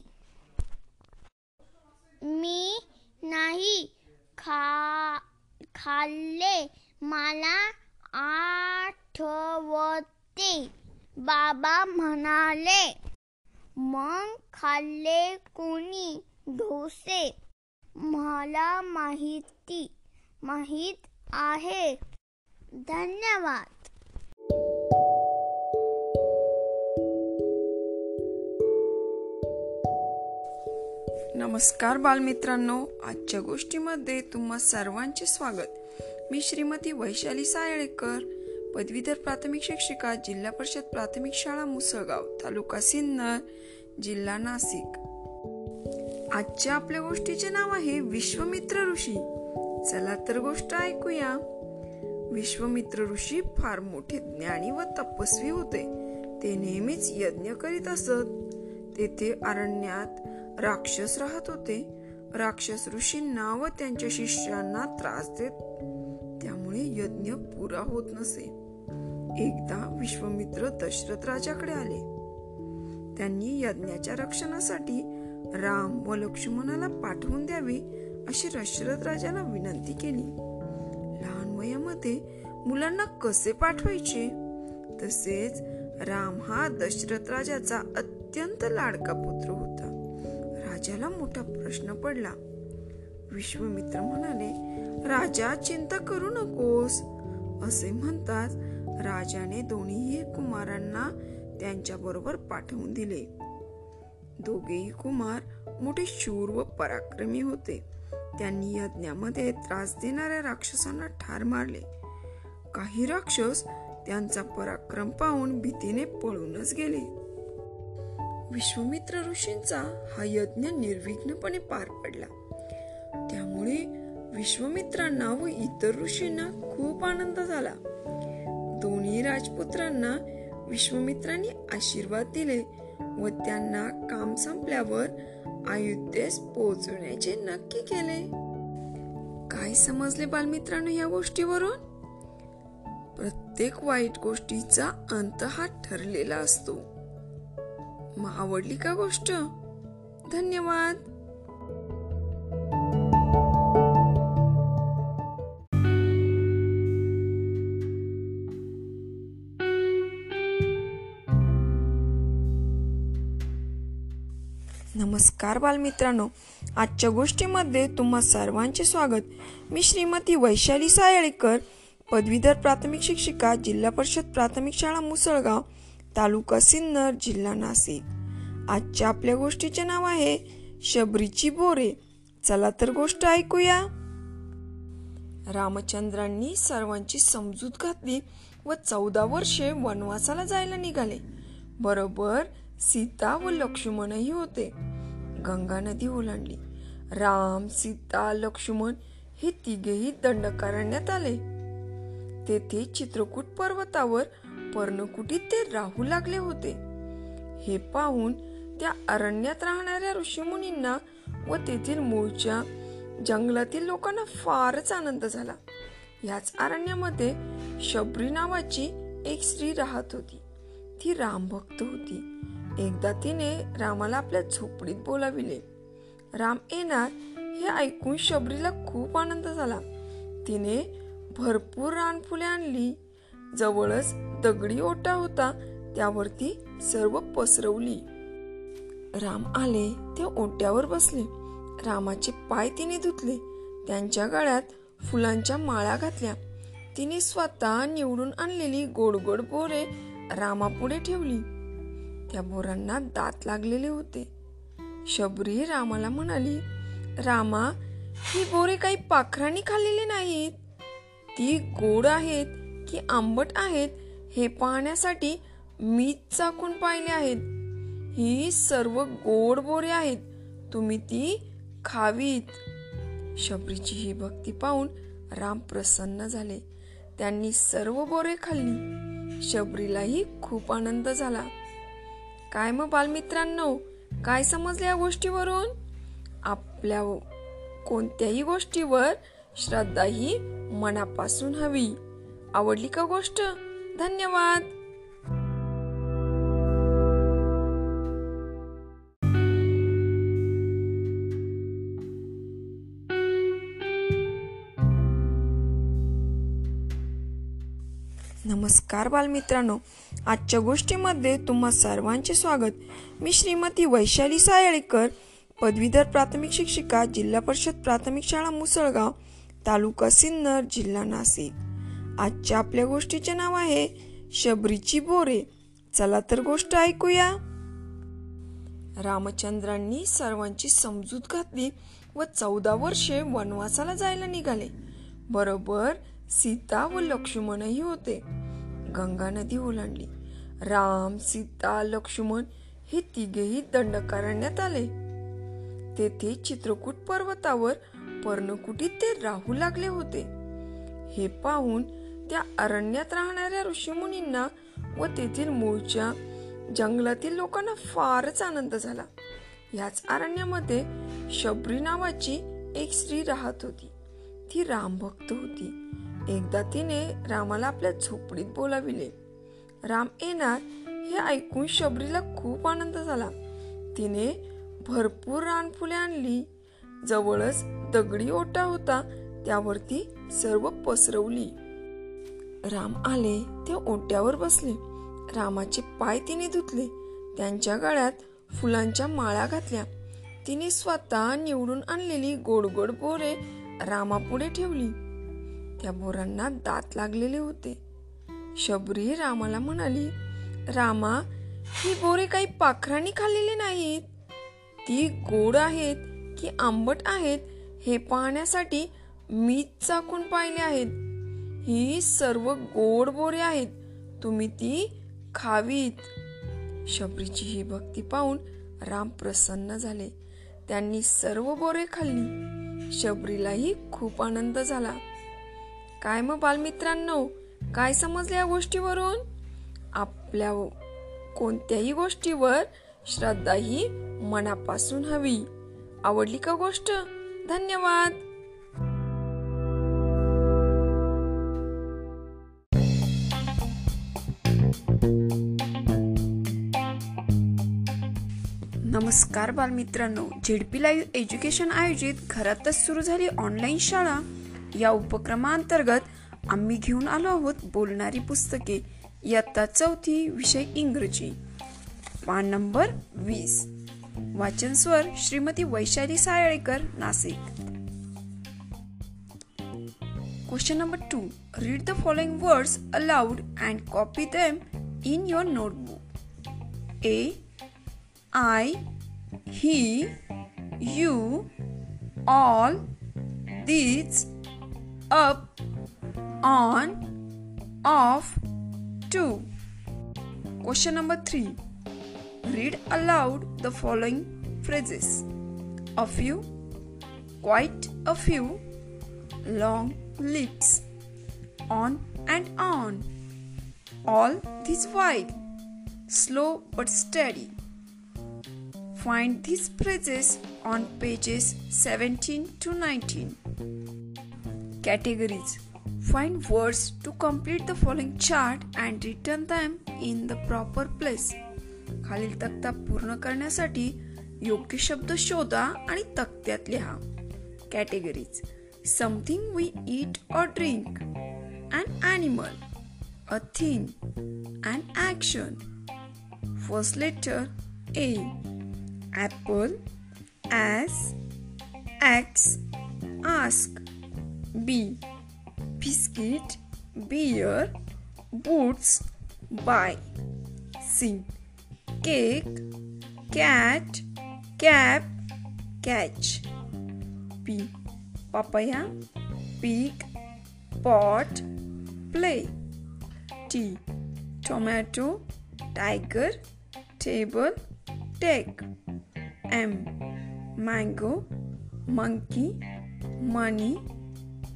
मी नाही खा खाल्ले. मला आठवते. बाबा म्हणाले मग खाल्ले कोणी? डोसे. मला माहिती माहीत आहे. धन्यवाद. नमस्कार बालमित्रांनो आजच्या गोष्टीमध्ये तुम्हा सर्वांचे स्वागत. मी श्रीमती वैशाली सायळेकर पदवीधर प्राथमिक शिक्षिका जिल्हा परिषद प्राथमिक शाळा मुसळगाव तालुका सिन्नर जिल्हा नाशिक. आजच्या आपल्या गोष्टीचे नाव आहे विश्वमित्र ऋषी. चला तर गोष्ट ऐकूया. विश्वमित्र ऋषी फार मोठे ज्ञानी व तपस्वी होते. ते नेहमीच यज्ञ करीत असत. तेथे अरण्यात राक्षस राहत होते. राक्षस ऋषींना व त्यांच्या शिष्यांना त्रास देत त्यामुळे यज्ञ पुरा होत नसे. एकदा विश्वमित्र दशरथ राजाकडे आले. त्यांनी यज्ञाच्या रक्षणासाठी राम व लक्ष्मणाला पाठवून द्यावे अशी दशरथ राजाला विनंती केली. लहान वयामध्ये मुलांना कसे पाठवायचे? तसेच राम हा दशरथ राजाचा अत्यंत लाडका पुत्र होता. राजाला मोठा प्रश्न पडला. विश्वमित्र म्हणाले राजा चिंता करू नकोस. असे म्हणतात राजाने दोन्ही कुमारांना त्यांच्या बरोबर पाठवून दिले. दोघेही कुमार मोठे शूर व पराक्रमी होते. त्यांनी यज्ञामध्ये त्रास देणाऱ्या राक्षसांना ठार मारले. काही राक्षस त्यांचा पराक्रम पाहून भीतीने पळूनच गेले. विश्वमित्र ऋषींचा हा यज्ञ निर्विघ्नपणे पार पडला. त्यामुळे विश्वमित्रांना व इतर ऋषींना खूप आनंद झाला. दोन्ही राजपुत्रांना विश्वमित्रांनी आशीर्वाद दिले व त्यांना काम संपल्यावर अयोध्येस पोहोचवण्याचे नक्की केले. काय समजले बालमित्रांनो या गोष्टीवरून? प्रत्येक वाईट गोष्टीचा अंत हा ठरलेला असतो. मग आवडली का गोष्ट? धन्यवाद. नमस्कार बालमित्रांनो. आजच्या गोष्टीमध्ये तुम्हा सर्वांचे स्वागत. मी श्रीमती वैशाली सायळेकर पदवीधर प्राथमिक शिक्षिका जिल्हा परिषद प्राथमिक शाळा मुसळगाव तालुका सिन्नर जिल्हा नाशिक. आजच्या आपल्या गोष्टीचे नाव आहे शबरीची बोरे. चला तर गोष्ट ऐकूया. रामचंद्रांनी सर्वांची समजूत घातली व चौदा वर्षे वनवासाला जायला निघाले. बरोबर सीता व लक्ष्मणही होते. गंगा नदी ओलांडली. राम सीता लक्ष्मण हे तिघेही दंडकारण्यात आले. तेथे चित्रकूट पर्वतावर पर्णकुटीत ते राहू लागले होते. हे पाहून त्या अरण्यात राहणाऱ्या ऋषीमुनींना व तेथील मूळच्या जंगलातील लोकांना फारच आनंद झाला. याच अरण्यामध्ये शबरी नावाची एक स्त्री राहत होती. ती रामभक्त होती. एकदा तिने रामाला आपल्या झोपडीत बोलाविले. राम येणार हे ऐकून शबरीला खूप आनंद झाला. तिने भरपूर रानफुले आणली. जवळच दगडी ओटा होता त्यावरती सर्व पसरवली. राम आले ते ओट्यावर बसले. रामाचे पाय तिने धुतले. त्यांच्या गळ्यात फुलांच्या माळा घातल्या. तिने स्वतः निवडून आणलेली गोड गोड बोरे रामापुढे ठेवली. त्या बोरांना दात लागलेले होते. शबरी रामाला म्हणाली रामा ही बोरे काही पाखरांनी खाल्लेली नाहीत. ती गोड आहेत. की आंबट आहेत हे पाहण्यासाठी मी चाकून पाहिले आहेत. ही सर्व गोड बोरे आहेत. तुम्ही ती खावीत. शबरीची ही भक्ती पाहून राम प्रसन्न झाले. त्यांनी सर्व बोरे खाल्ली. शबरीलाही खूप आनंद झाला. काय मग बालमित्रांनो? काय समजले या गोष्टीवरून? आपल्या कोणत्याही गोष्टीवर श्रद्धा ही मनापासून हवी. आवडली का गोष्ट? धन्यवाद. नमस्कार बालमित्रांनो. आजच्या गोष्टीमध्ये तुम्हा सर्वांचे स्वागत. मी श्रीमती वैशाली सायळेकर पदवीधर प्राथमिक शिक्षिका जिल्हा परिषद प्राथमिक शाळा मुसळगाव तालुका सिन्नर जिल्हा नाशिक. आजच्या आपल्या गोष्टीचे नाव आहे शबरीची बोरे. चला तर गोष्ट ऐकूया. रामचंद्रांनी सर्वांची समजूत घातली व चौदा वर्षे वनवासाला जायला निघाले. बरोबर सीता व लक्ष्मणही होते. गंगा नदी ओलांडली. राम सीता लक्ष्मण हे तिघेही दंडकारण्यात आले. तेथे चित्रकूट पर्वतावर पर्णकुटीत ते राहू लागले होते. हे पाहून त्या अरण्यात राहणाऱ्या ऋषीमुनींना व तेथील मूळच्या जंगलातील लोकांना फारच आनंद झाला. याच अरण्यामध्ये शबरी नावाची एक स्त्री राहत होती. ती रामभक्त होती. एकदा तिने रामाला आपल्या झोपडीत बोलाविले. राम येणार हे ऐकून शबरीला खूप आनंद झाला. तिने भरपूर रानफुले आणली. जवळच दगडी ओटा होता. त्यावरती सर्व पसरवली. राम आले ते ओट्यावर बसले. रामाचे पाय तिने धुतले. त्यांच्या गळ्यात फुलांच्या माळा घातल्या. तिने स्वतः निवडून आणलेली गोड गोड बोरे रामापुढे ठेवली. त्या बोरांना दात लागलेले होते. शबरी रामाला म्हणाली रामा ही बोरे काही पाखरांनी खाल्लेली नाहीत. ती गोड आहेत की आंबट आहेत हे पाहण्यासाठी मीच चाकून पाहिले आहेत. ही सर्व गोड बोरे आहेत. तुम्ही ती खावीत. शबरीची ही भक्ती पाहून राम प्रसन्न झाले. त्यांनी सर्व बोरे खाल्ली. शबरीलाही खूप आनंद झाला. काय मग बालमित्रांनो? काय समजले या गोष्टीवरून? आपल्या कोणत्याही गोष्टीवर श्रद्धा ही मनापासून हवी. आवडली का गोष्ट? धन्यवाद. नमस्कार बालमित्रांनो. झेडपी लाईव्ह एज्युकेशन आयोजित घरातच सुरू झाली ऑनलाईन शाळा. या उपक्रमाअंतर्गत आम्ही घेऊन आलो आहोत बोलणारी पुस्तके. इयत्ता चौथी विषय इंग्रजी. पान नंबर वीस. वाचन स्वर Shrimati Vaishali Sayalekar Nashik. Question number two read the following words aloud and copy them in your notebook a I he, you, all, these, up, on, off, to. Question number 3. Read aloud the following phrases a few, quite a few, long lips, on and on. All this while, slow but steady. Find these phrases on pages 17 to 19 categories find words to complete the following chart and return them in the proper place खालील तक्ता पूर्ण करण्यासाठी योग्य शब्द शोधा आणि तक्त्यात लिहा categories something we eat or drink an animal a thing and action first letter A Apple, as, X, ask. B. Biscuit, beer, boots, buy. C. Cake, cat, cap, catch. P. Papaya, pig, pot, play. T. Tomato, tiger, table, take. M. Mango, monkey, money,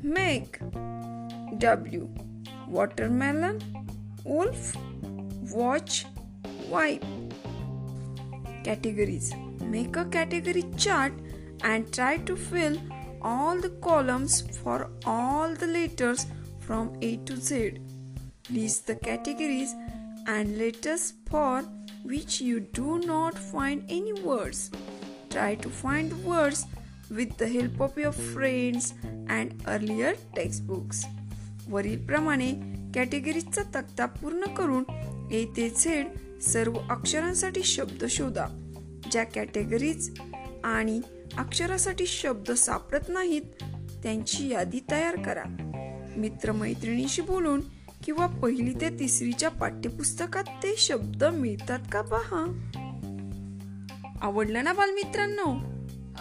make. W. Watermelon, wolf, watch, wipe. Categories Make a category chart and try to fill all the columns for all the letters from A to Z. List the categories and letters for which you do not find any words. Try to find words with the help of your friends and earlier textbooks. वरीलप्रमाणे कॅटेगरीजचा तक्ता पूर्ण करून ए ते झेड सर्व अक्षरांसाठी शब्द शोधा ज्या कॅटेगरीज आणि अक्षरासाठी शब्द सापडत नाहीत त्यांची यादी तयार करा मित्रमैत्रिणीशी बोलून किंवा पहिली ते तिसरीच्या पाठ्यपुस्तकात ते शब्द मिळतात का पहा? आवडलं ना बालमित्रांनो?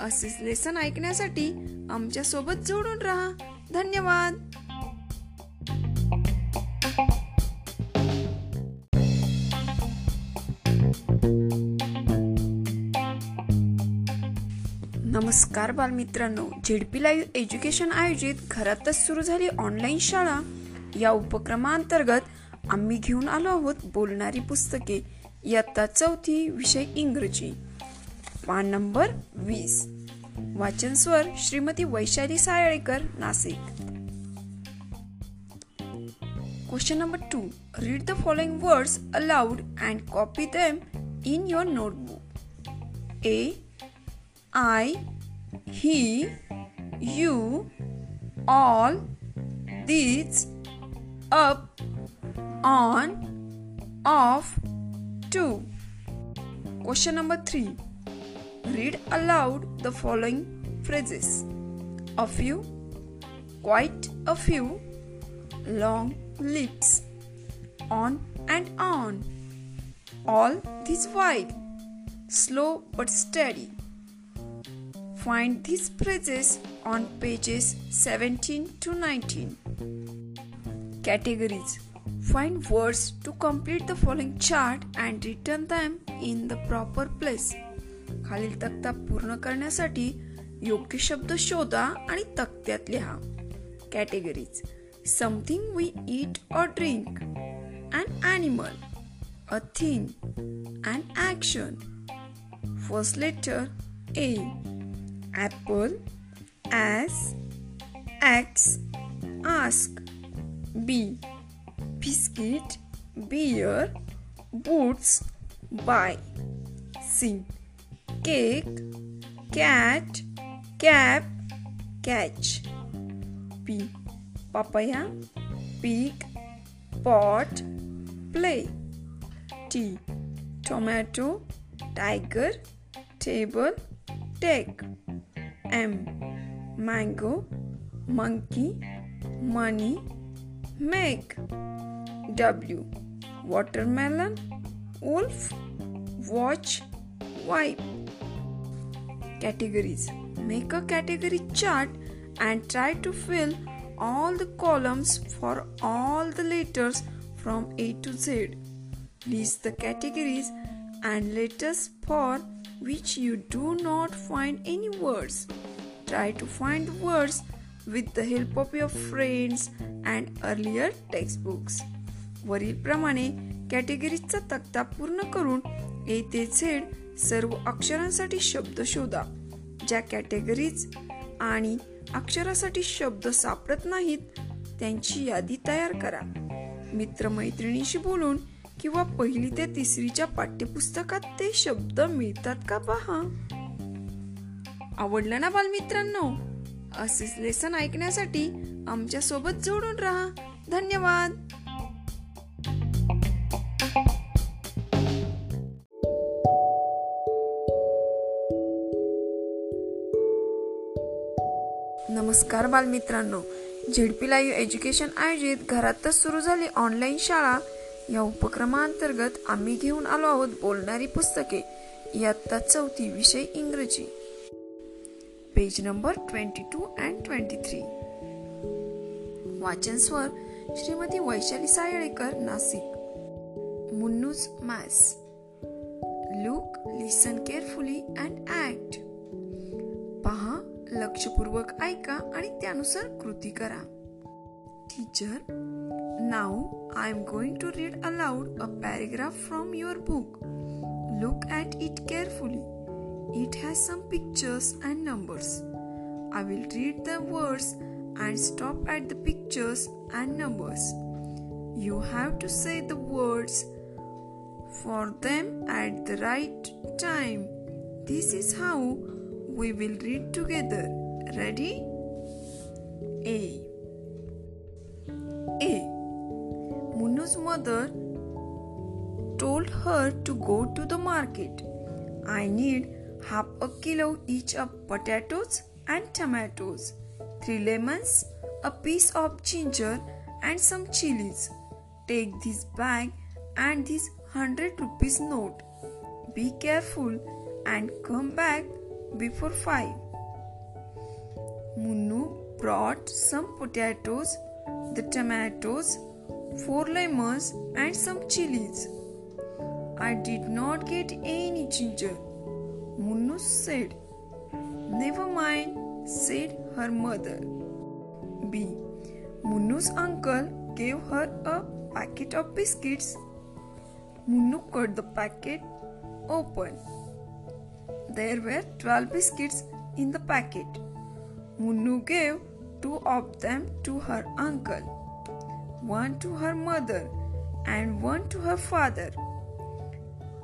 असेच लेसन ऐकण्यासाठी आमच्यासोबत जोडून राहा. धन्यवाद. नमस्कार बालमित्रांनो. झेडपी लाईव्ह एज्युकेशन आयोजित घरातच सुरू झाली ऑनलाईन शाळा. या उपक्रमाअंतर्गत आम्ही घेऊन आलो आहोत बोलणारी पुस्तके. इयत्ता चौथी विषय इंग्रजी. पान नंबर वीस. वाचन स्वर Shrimati Vaishali Sayalekar Nashik. Question number two read the following words aloud and copy them in your notebook a I he you all these, up, on, off, to. Question number three. Read aloud the following phrases. A few, quite a few, long lips, on and on, all this while, slow but steady. Find these phrases on pages 17 to 19. categories. Find words to complete the following chart and return them in the proper place. खालील तक्ता पूर्ण करण्यासाठी योग्य शब्द शोधा आणि तक्त्यात लिहा. Categories something we eat or drink and animal a thing and action first letter A apple as axe ask b. Biscuit beer boots buy. C. Cake cat cap catch. P. Papaya pig pot play. T. Tomato tiger table take M. Mango, monkey, money, make. W. Watermelon, wolf, watch, wipe. Categories Make a category chart and try to fill all the columns for all the letters from A to Z. List the categories and letters for which you do not find any words. Try to find words with the help of your friends and earlier textbooks वरीलप्रमाणे कॅटेगरीजचा तक्ता पूर्ण करून ए ते झेड सर्व अक्षरांसाठी शब्द शोधा ज्या कॅटेगरीज आणि अक्षरासाठी शब्द सापडत नाहीत त्यांची यादी तयार करा. मित्रमैत्रिणीशी बोलून किंवा पहिली ते तिसरीच्या पाठ्यपुस्तकात ते शब्द मिळतात का पहा. आवडलं ना बालमित्रांनो? असेच लेसन ऐकण्यासाठी आमच्यासोबत जोडून राहा. धन्यवाद. नमस्कार बालमित्रांनो. झेडपी लाईव्ह एज्युकेशन आयोजित घरातच सुरू झाली ऑनलाईन शाळा. या उपक्रमाअंतर्गत आम्ही घेऊन आलो आहोत बोलणारी पुस्तके. इयत्ता चौथी विषय इंग्रजी. Page number twenty two and twenty three. वाचन स्वर Shrimati Vaishali Sayalekar Nashik. Munnu's maths. Look listen carefully and act पहा लक्षपूर्वक ऐका आणि त्यानुसार कृती करा. Teacher now I am going to read aloud a paragraph from your book look at it carefully It has some pictures and numbers. I will read the words and stop at the pictures and numbers. You have to say the words for them at the right time. This is how we will read together. Ready? A. A. Munu's mother told her to go to the market. I need half a kilo each of potatoes and tomatoes, three lemons, a piece of ginger, and some chilies. Take this bag and this hundred rupees note. Be careful and come back before five. Munnu brought some potatoes, the tomatoes, four lemons, and some chilies. I did not get any ginger. Munnu said. Never mind, said her mother. B. Munnu's uncle gave her a packet of biscuits. Munnu cut the packet open. There were 12 biscuits in the packet. Munnu gave two of them to her uncle, one to her mother, and one to her father.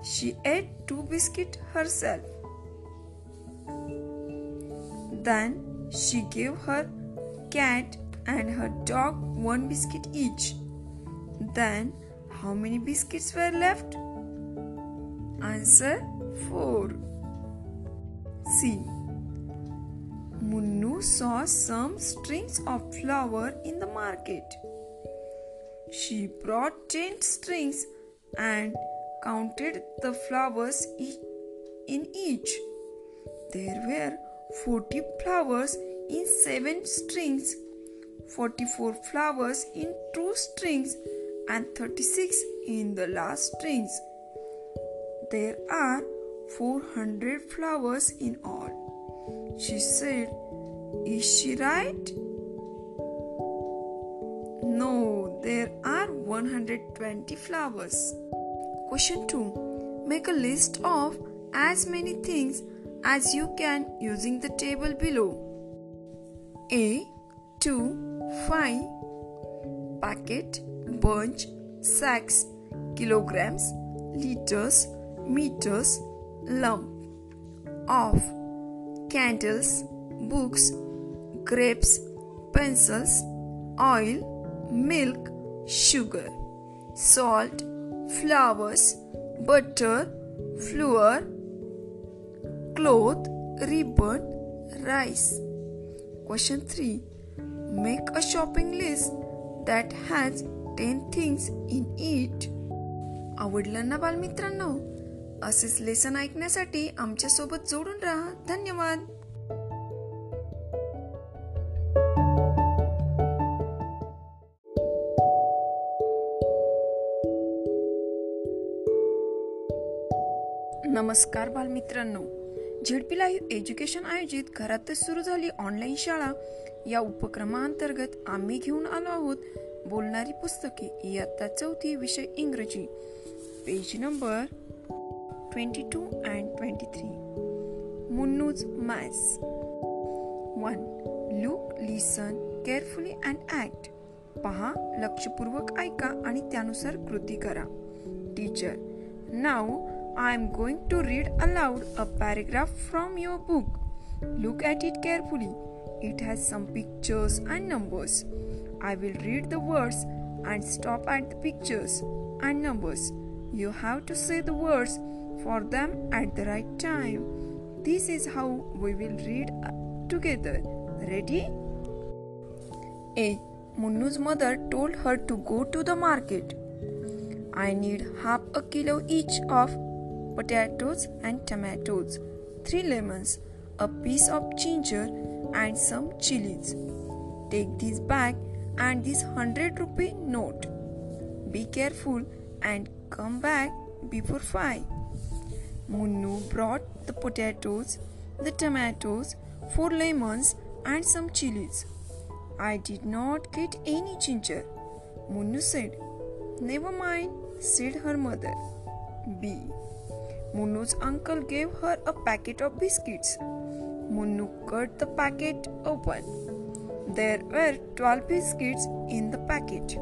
She ate two biscuits herself. Then she gave her cat and her dog one biscuit each. Then how many biscuits were left? Answer 4. C. Munnu saw some strings of flower in the market. She brought 10 strings and counted the flowers in each. There were 40 flowers in 7 strings, 44 flowers in 2 strings, and 36 in the last strings. There are 400 flowers in all. She said, Is she right? No, there are 120 flowers. Question 2. Make a list of as many things as you can using the table below. A 2 5 packet bunch sacks kilograms liters meters lump of candles books grapes pencils oil milk sugar salt flowers butter flour cloth ribbon rice question 3 make a shopping list that has 10 things in it आवडलं ना बालमित्रांनो असेच लेसन ऐकण्यासाठी आमच्यासोबत जोडून राहा धन्यवाद नमस्कार बालमित्रांनो झेडपी लाईव्ह एज्युकेशन आयोजित घरातच सुरू झाली ऑनलाईन शाळा. या उपक्रमाअंतर्गत आम्ही घेऊन आलो आहोत बोलणारी पुस्तके. इयत्ता चौथी विषय इंग्रजी. Page number twenty two and twenty three. Munnu's maths one. Look listen carefully and act. पहा लक्षपूर्वक ऐका आणि त्यानुसार कृती करा. Teacher. Now I am going to read aloud a paragraph from your book. Look at it carefully. It has some pictures and numbers. I will read the words and stop at the pictures and numbers. You have to say the words for them at the right time. This is how we will read together. Ready? A. Munnu's mother told her to go to the market. I need half a kilo each of potatoes and tomatoes, three lemons, a piece of ginger, and some chilies. Take this bag and this hundred rupee note. Be careful and come back before five. Munnu brought the potatoes, the tomatoes, four lemons, and some chilies. I did not get any ginger. Munnu said. Never mind, said her mother. B. Munnu's uncle gave her a packet of biscuits. Munnu cut the packet open. There were 12 biscuits in the packet.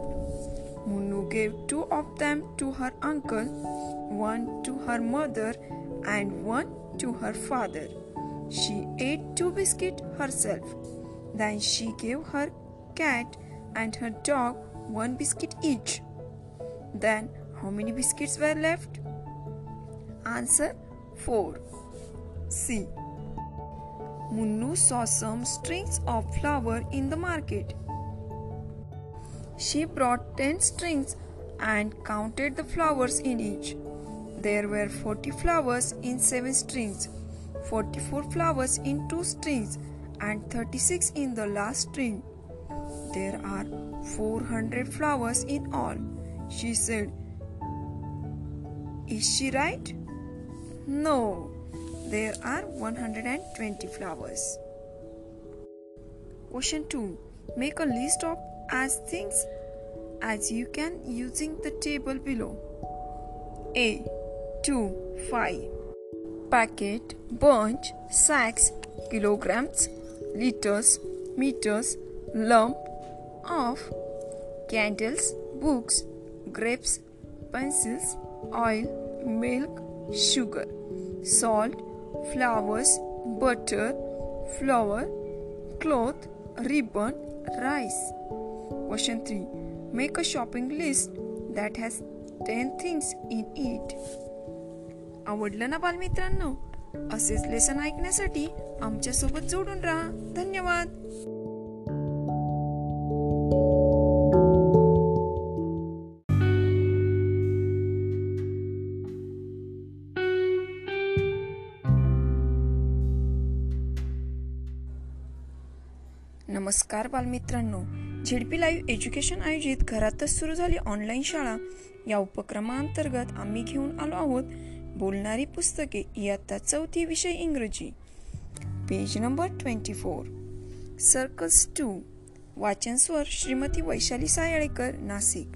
Munnu gave two of them to her uncle, one to her mother, and one to her father. She ate two biscuits herself. Then she gave her cat and her dog one biscuit each. Then how many biscuits were left? Answer 4. C. Munnu saw some strings of flower in the market. She brought 10 strings and counted the flowers in each. There were 40 flowers in 7 strings, 44 flowers in 2 strings, and 36 in the last string. There are 400 flowers in all, she said. Is she right? No, there are 120 flowers. Question 2. Make a list of as things as you can using the table below. A. 2. 5. Packet, bunch, sacks, kilograms, liters, meters, lump of candles, books, grapes, pencils, oil, milk, sugar, salt, flowers, butter, flour, cloth, ribbon, rice. Question 3. Make a shopping list that has 10 things in it. आवडलं ना बालमित्रांनो असेच लेसन ऐकण्यासाठी आमच्यासोबत जोडून राहा धन्यवाद नमस्कार बालमित्रांनो. झेडपी लाईव्ह एज्युकेशन आयोजित घरातच सुरू झाली ऑनलाईन शाळा. या उपक्रमाअंतर्गत आम्ही घेऊन आलो आहोत बोलणारी पुस्तके. इयत्ता चौथी विषय इंग्रजी. Page number twenty four. Circles two. वाचन स्वर Shrimati Vaishali Sayalekar Nashik.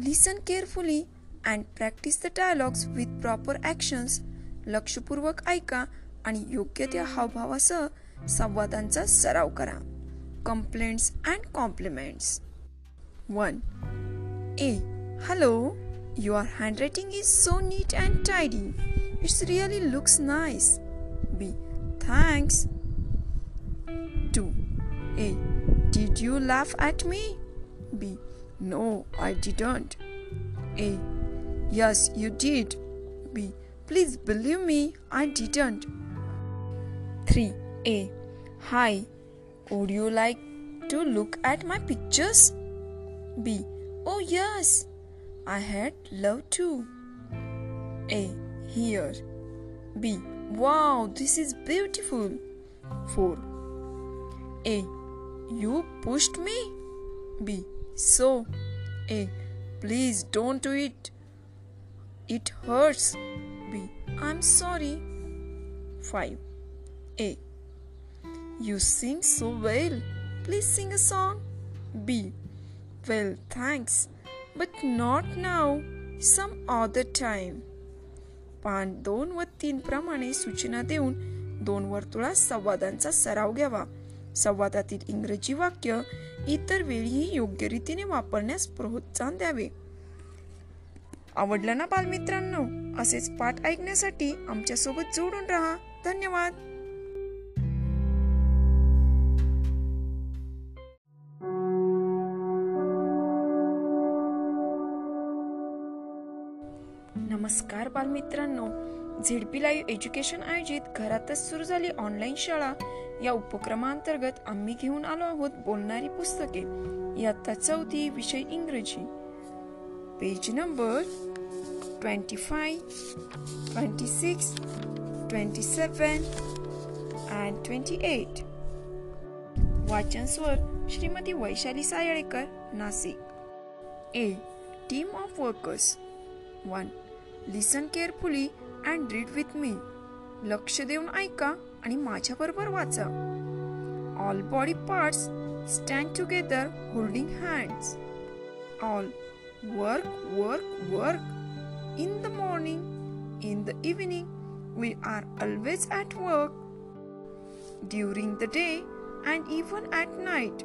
Listen carefully and practise the dialogues with proper actions लक्षपूर्वक ऐका आणि योग्य त्या हावभावासह संवादांचा सराव करा. Complaints and compliments one A hello your handwriting is so neat and tidy it's really looks nice B thanks to A did you laugh at me B no I didn't A yes you did B please believe me I didn't three A. Hi, would you like to look at my pictures? B. Oh, yes, I had love to. A. Here. B. Wow, this is beautiful. 4. A. You pushed me? B. So. A. Please don't do it. It hurts. B. I'm sorry. 5. A. You sing so well. Please sing a song. B. Well, thanks, but not now. Some other time. पान दोन व तीन प्रमाणे सूचना देऊन दोन वर्तुळात संवादांचा सराव घ्यावा संवादातील इंग्रजी वाक्य इतर वेळीही योग्य रीतीने वापरण्यास प्रोत्साहन द्यावे आवडलं ना बालमित्रांनो असेच पाठ ऐकण्यासाठी आमच्यासोबत जोडून राहा धन्यवाद नमस्कार बालमित्रांनो झेडपी लाईव्ह एज्युकेशन आयोजित घरातच सुरू झाली ऑनलाईन शाळा. या उपक्रमांतर्गत आम्ही घेऊन आलो आहोत बोलणारी पुस्तके. इयत्ता चौथी विषय इंग्रजी. Page number twenty five twenty six twenty seven and twenty eight वाचन स्वर Shrimati Vaishali Sayalekar Nashik. A team of workers one listen carefully and read with me लक्ष देऊन ऐका आणि माझ्याबरोबर वाचा. All body parts stand together holding hands all work work work in the morning in the evening we are always at work during the day and even at night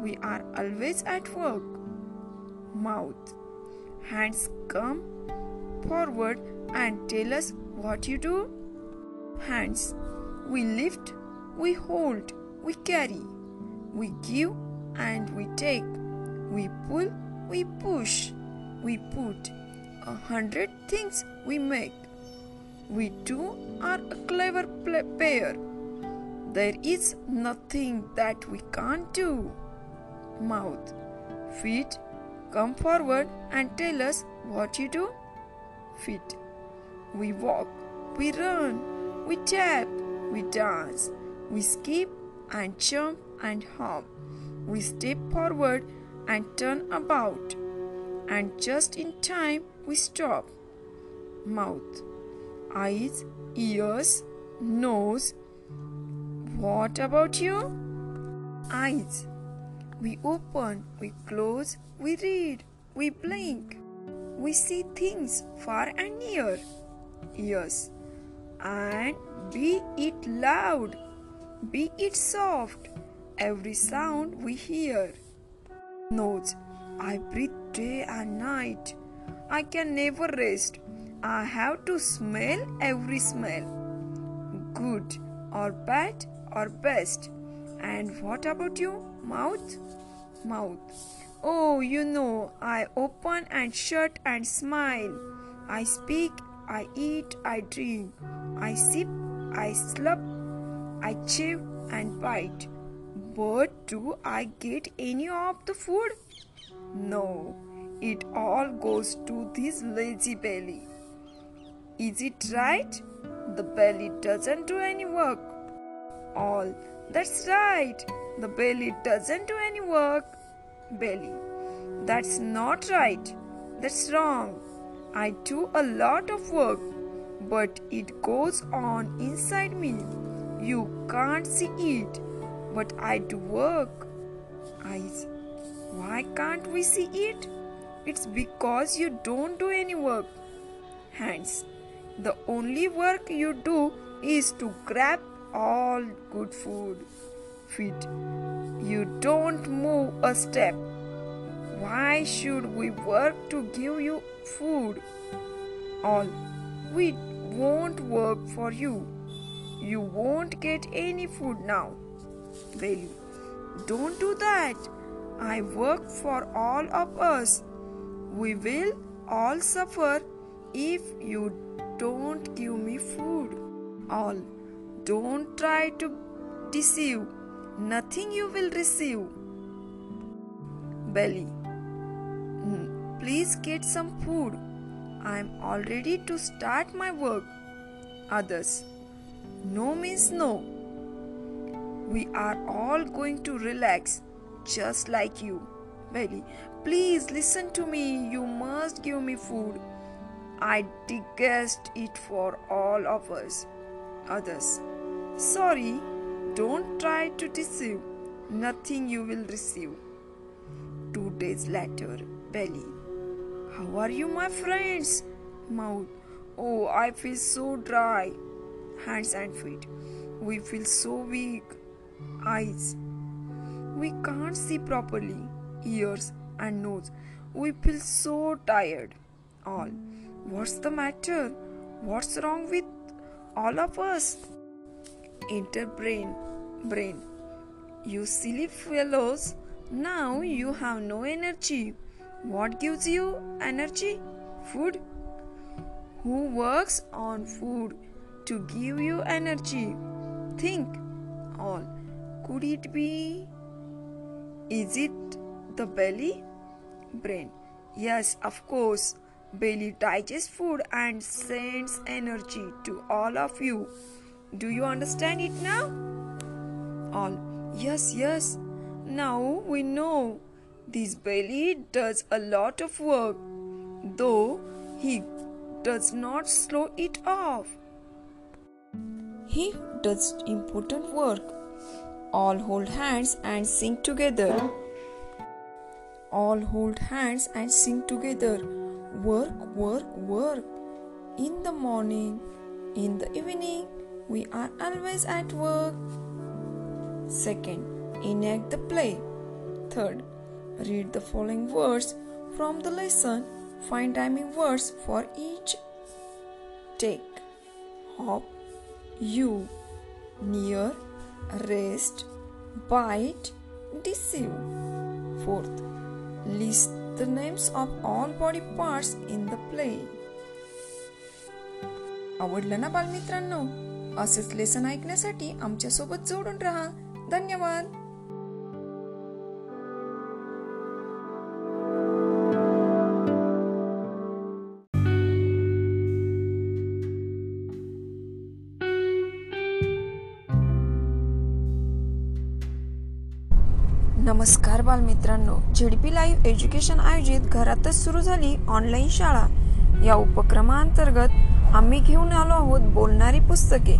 we are always at work. Mouth. Hands come forward and tell us what you do. Hands we lift we hold we carry. We give and we take. We pull we push. We put a hundred things we make. We two are a clever pair. There is nothing that we can't do. Mouth, feet, come forward and tell us what you do. Feet, we walk, we run, we tap, we dance, we skip and jump and hop. We step forward and turn about, and just in time we stop. Mouth, eyes, ears, nose, what about you? Eyes. We open, we close, we read, we blink. We see things far and near. Ears. And be it loud, be it soft, every sound we hear. Nose. I breathe day and night. I can never rest. I have to smell every smell. Good or bad or best. And what about you? Mouth? Mouth. Oh, you know, I open and shut and smile. I speak, I eat, I drink. I sip, I slurp, I chew and bite. But do I get any of the food? No, it all goes to this lazy belly. Is it right? The belly doesn't do any work all. That's right. The belly doesn't do any work. Belly. That's not right. That's wrong. I do a lot of work, but it goes on inside me. You can't see it, but I do work. Eyes. Why can't we see it? It's because you don't do any work. Hands. The only work you do is to grab all good food. Feet. You don't move a step. Why should we work to give you food? All. We won't work for you. You won't get any food now. Belly. Don't do that. I work for all of us. We will all suffer if you don't give me food. All. Don't try to deceive. Nothing you will receive. Belly. "Hmm, Please get some food. I am all ready to start my work. Others. No means no. We are all going to relax just like you. Belly. Please listen to me. You must give me food. I digest it for all of us. Others. Sorry, don't try to deceive. Nothing you will receive. Two days later, Belly. How are you, my friends? Mouth. Oh, I feel so dry. Hands and feet. We feel so weak. Eyes. We can't see properly. Ears and nose. We feel so tired. All. What's the matter? What's wrong with all of us? Enter brain. Brain. You silly fellows. Now you have no energy. What gives you energy? Food. who works on food to give you energy. Think all. Could it be? Is it the belly? Brain. Yes, of course. Belly digests food and sends energy to all of you. Do you understand it now? All. Yes, yes. Now we know this belly does a lot of work, though he does not slow it off. He does important work. All hold hands and sing together. All hold hands and sing together. Work, work, work. In the morning, in the evening, we are always at work. Second, enact the play. Third, read the following words from the lesson. Find timing words for each. Take, hop, you, near, rest, bite, deceive. Fourth, list the names of all body parts in the play. आवडलं ना बालमित्रांनो असेच लेसन ऐकण्यासाठी आमच्यासोबत जोडून राहा धन्यवाद. नमस्कार बालमित्रांनो. झेडपी लाईव्ह एज्युकेशन आयोजित घरातच सुरू झाली ऑनलाईन शाळा. या उपक्रमाअंतर्गत आम्ही घेऊन आलो आहोत बोलणारी पुस्तके.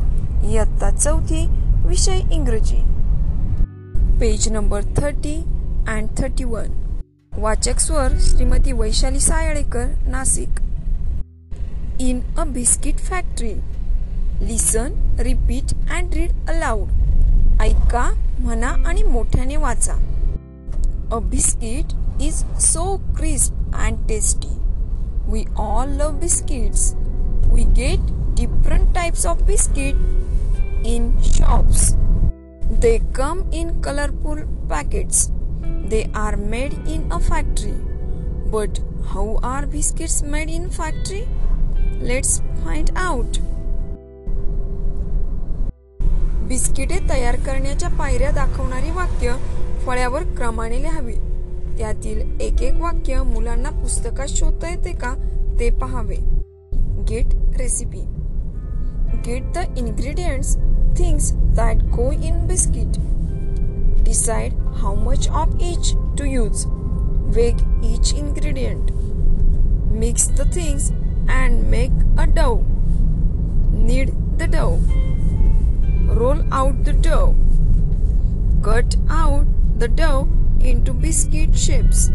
इयत्ता चौथी विषय इंग्रजी. Page number thirty and thirty one. वाचक स्वर Shrimati Vaishali Sayalekar Nashik. In a biscuit factory. Listen repeat and read aloud. ऐका म्हणा आणि मोठ्याने वाचा. A biscuit is so crisp and tasty. We all love biscuits. We get different types of biscuit in shops. They come in colorful packets they are made in a factory but how are biscuits made in factory let's find out बिस्किटे तयार करण्याच्या पायऱ्या दाखवणारी वाक्य फळ्यावर क्रमाने लिहावी त्यातील एक एक वाक्य मुलांना पुस्तकात शोधता येते का ते पहावे get recipe get the ingredients things that go in biscuit. Decide how much of each to use. Weigh each ingredient. Mix the things and make a dough. Knead the dough. Roll out the dough. Cut out the dough into biscuit shapes.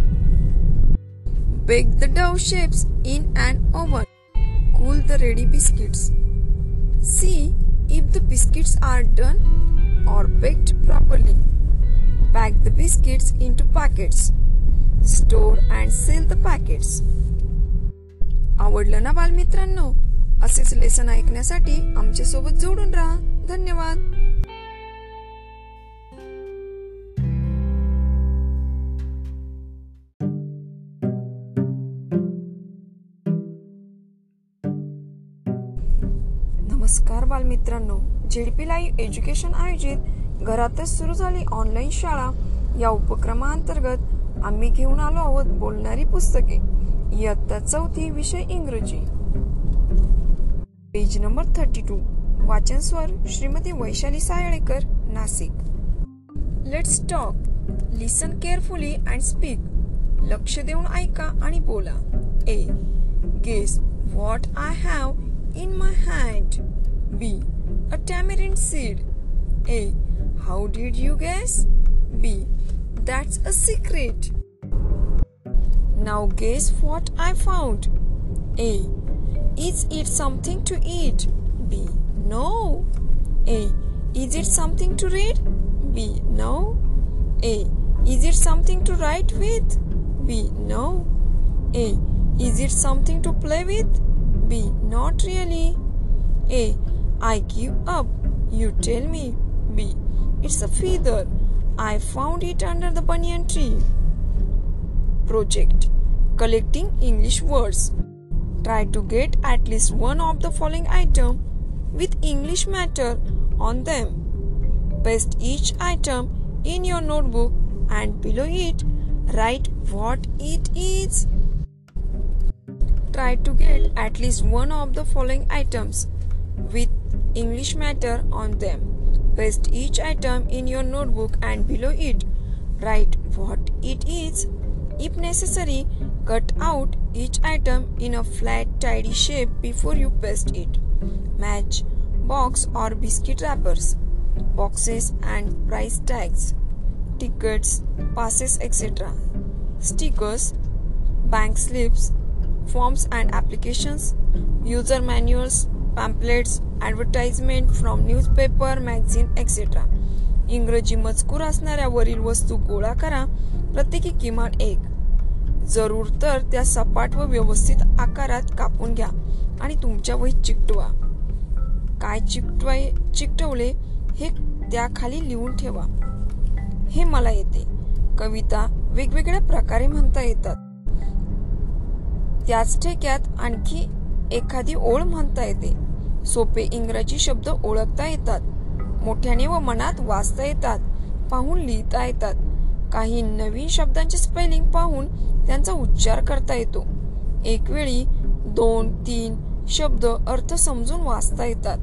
Bake the dough shapes in an oven. Cool the ready biscuits. See if the biscuits are done or baked properly. Pack the biscuits into packets. Store and sell the packets. आवडलं ना बालमित्रांनो असेच लेसन ऐकण्यासाठी आमच्यासोबत जोडून राहा धन्यवाद नमस्कार बालमित्रांनो. झेडपी लाईव्ह एज्युकेशन आयोजित घरातच सुरू झाली ऑनलाईन शाळा. या उपक्रमाअंतर्गत आम्ही घेऊन आलो आहोत बोलणारी पुस्तके. इयत्ता चौथी विषय इंग्रजी. पेज नंबर थर्टी टू वाचन स्वर Shrimati Vaishali Sayalekar Nashik. Let's talk listen carefully and speak लक्ष देऊन ऐका आणि बोला. A guess what I have in my hand. B. A tamarind seed. A. How did you guess? B. That's a secret. Now guess what I found. A. Is it something to eat? B. No. A. Is it something to read? B. No. A. Is it something to write with? B. No. A. Is it something to play with? B. Not really. A. I give up. You tell me. B. It's a feather. I found it under the banyan tree. Project Collecting English Words. Try to get at least one of the following item with English matter on them. Paste each item in your notebook and below it write what it is. Try to get at least one of the following items with English matter on them. Paste each item in your notebook and below it write what it is. If necessary, cut out each item in a flat, tidy shape before you paste it. Match box or biscuit wrappers, boxes and price tags, tickets, passes, etc. Stickers, bank slips, forms and applications, user manuals, pamphlets advertisement from newspaper magazine etcetera इंग्रजी मजकूर असणाऱ्या वरील वस्तू गोळा करा. प्रत्येकी किमान एक. जरूर तर त्या सपाट व व्यवस्थित आकारात कापून घ्या आणि तुमच्या वहीत चिकटवा. काय चिकटवाय चिकटवले हे त्याखाली लिहून ठेवा. हे मला येते. कविता वेगवेगळ्या प्रकारे म्हणता येतात. त्याच ठेक्यात आणखी एखादी ओळ म्हणता येते. सोपे इंग्रजी शब्द ओळखता येतात. मोठ्याने व मनात वाचता येतात. पाहून लिहिता येतात. काही नवीन शब्दांचे स्पेलिंग पाहून त्यांचा उच्चार करता येतो. एक वेळी दोन तीन शब्द अर्थ समजून वाचता येतात.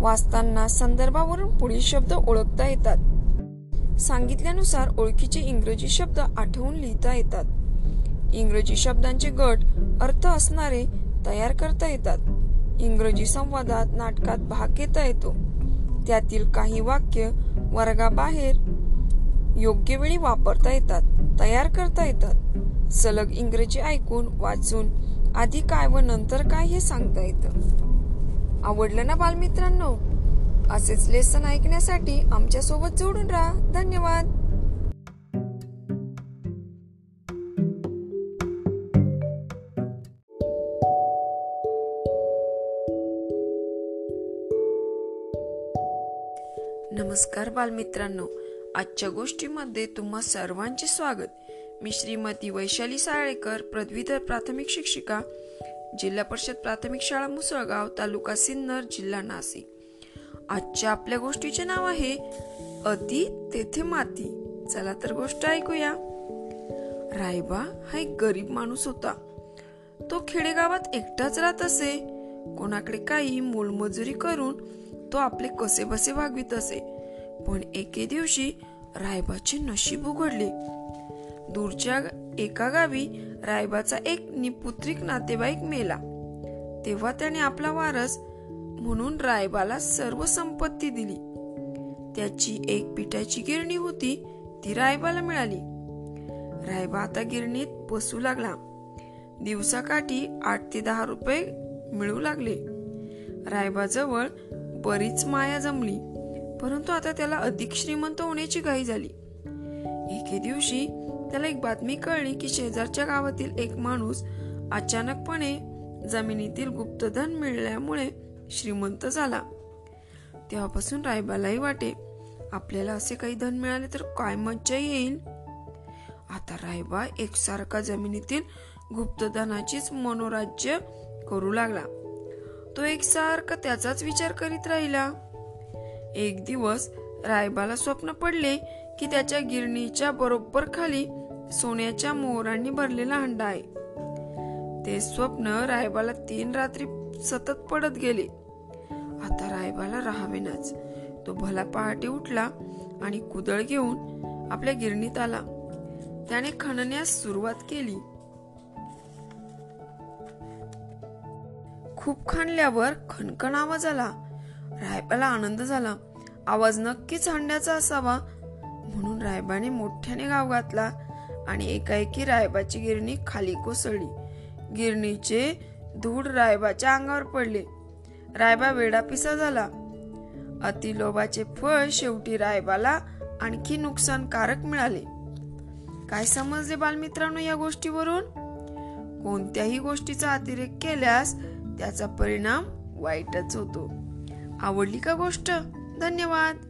वाचताना संदर्भावरून पुढील शब्द ओळखता येतात. सांगितल्यानुसार ओळखीचे इंग्रजी शब्द आठवून लिहिता येतात. इंग्रजी शब्दांचे गट अर्थ असणारे तयार करता येतात. इंग्रजी संवादात नाटकात भाग घेता येतो. त्यातील काही वाक्य वर्गाबाहेर योग्य वेळी वापरता येतात तयार करता येतात. सलग इंग्रजी ऐकून वाचून आधी काय व नंतर काय हे सांगता येतं. आवडलं ना बालमित्रांनो? असेच लेसन ऐकण्यासाठी आमच्यासोबत जोडून राहा. धन्यवाद. नमस्कार बालमित्रांनो. आजच्या गोष्टीमध्ये तुम्हा सर्वांचे स्वागत. मी श्रीमती वैशाली साळेकर पदवीधर प्राथमिक शिक्षिका जिल्हा परिषद प्राथमिक शाळा मुसळगाव तालुका सिन्नर जिल्हा नाशिक. आजच्या आपल्या गोष्टीचे नाव आहे अति तेथे माती. चला तर गोष्ट ऐकूया. रायबा हा एक गरीब माणूस होता. तो खेडेगावात एकटाच राहत असे. कोणाकडे काही मोलमजुरी करून तो आपले कसे बसे वागवित असे. पण एके दिवशी रायबाचे नशीब उघडले. दूरच्या एका गावी रायबाचा एक निपुत्रिक नातेवाईक मेला. तेव्हा त्याने आपला वारस म्हणून रायबाला सर्व संपत्ती दिली. त्याची एक पिठाची गिरणी होती ती रायबाला मिळाली. रायबा आता गिरणीत बसू लागला. दिवसाकाठी आठ ते दहा रुपये मिळू लागले. रायबाजवळ बरीच माया जमली. परंतु आता त्याला अधिक श्रीमंत होण्याची घाई झाली. एके दिवशी त्याला एक बातमी कळली की शेजारच्या गावातील एक माणूस अचानकपणे जमिनीतील गुप्तधन मिळाल्यामुळे श्रीमंत झाला. तेव्हापासून रायबालाही वाटे आपल्याला असे काही धन मिळाले तर काय मज्जा येईल? आता रायबा एकसारखा जमिनीतील गुप्तधनाचीच मनोराज्य करू लागला. तो एकसारखा त्याचाच विचार करीत राहिला. एक दिवस रायबाला स्वप्न पडले की त्याच्या गिरणीच्या बरोबर खाली सोन्याच्या मोहरांनी भरलेला हंडा आहे. ते स्वप्न रायबाला तीन रात्री सतत पडत गेले. आता रायबाला राहावेनाच. तो भला पहाटे उठला आणि कुदळ घेऊन आपल्या गिरणीत आला. त्याने खणण्यास सुरुवात केली. खूप खणल्यावर खणखण आवाज आला. रायबाला आनंद झाला. आवाज नक्कीच हंड्याचा असावा म्हणून रायबाने मोठ्याने गाव घातला आणि एकाएकी रायबाची गिरणी खाली कोसळली. गिरणीचे धूळ रायबाच्या अंगावर पडले. रायबा वेडापिसा झाला. अतिलोभाचे फळ शेवटी रायबाला आणखी नुकसानकारक मिळाले. काय समजले बालमित्रांनो या गोष्टीवरून? कोणत्याही गोष्टीचा अतिरेक केल्यास त्याचा परिणाम वाईटच होतो. आवडली का गोष्ट? धन्यवाद.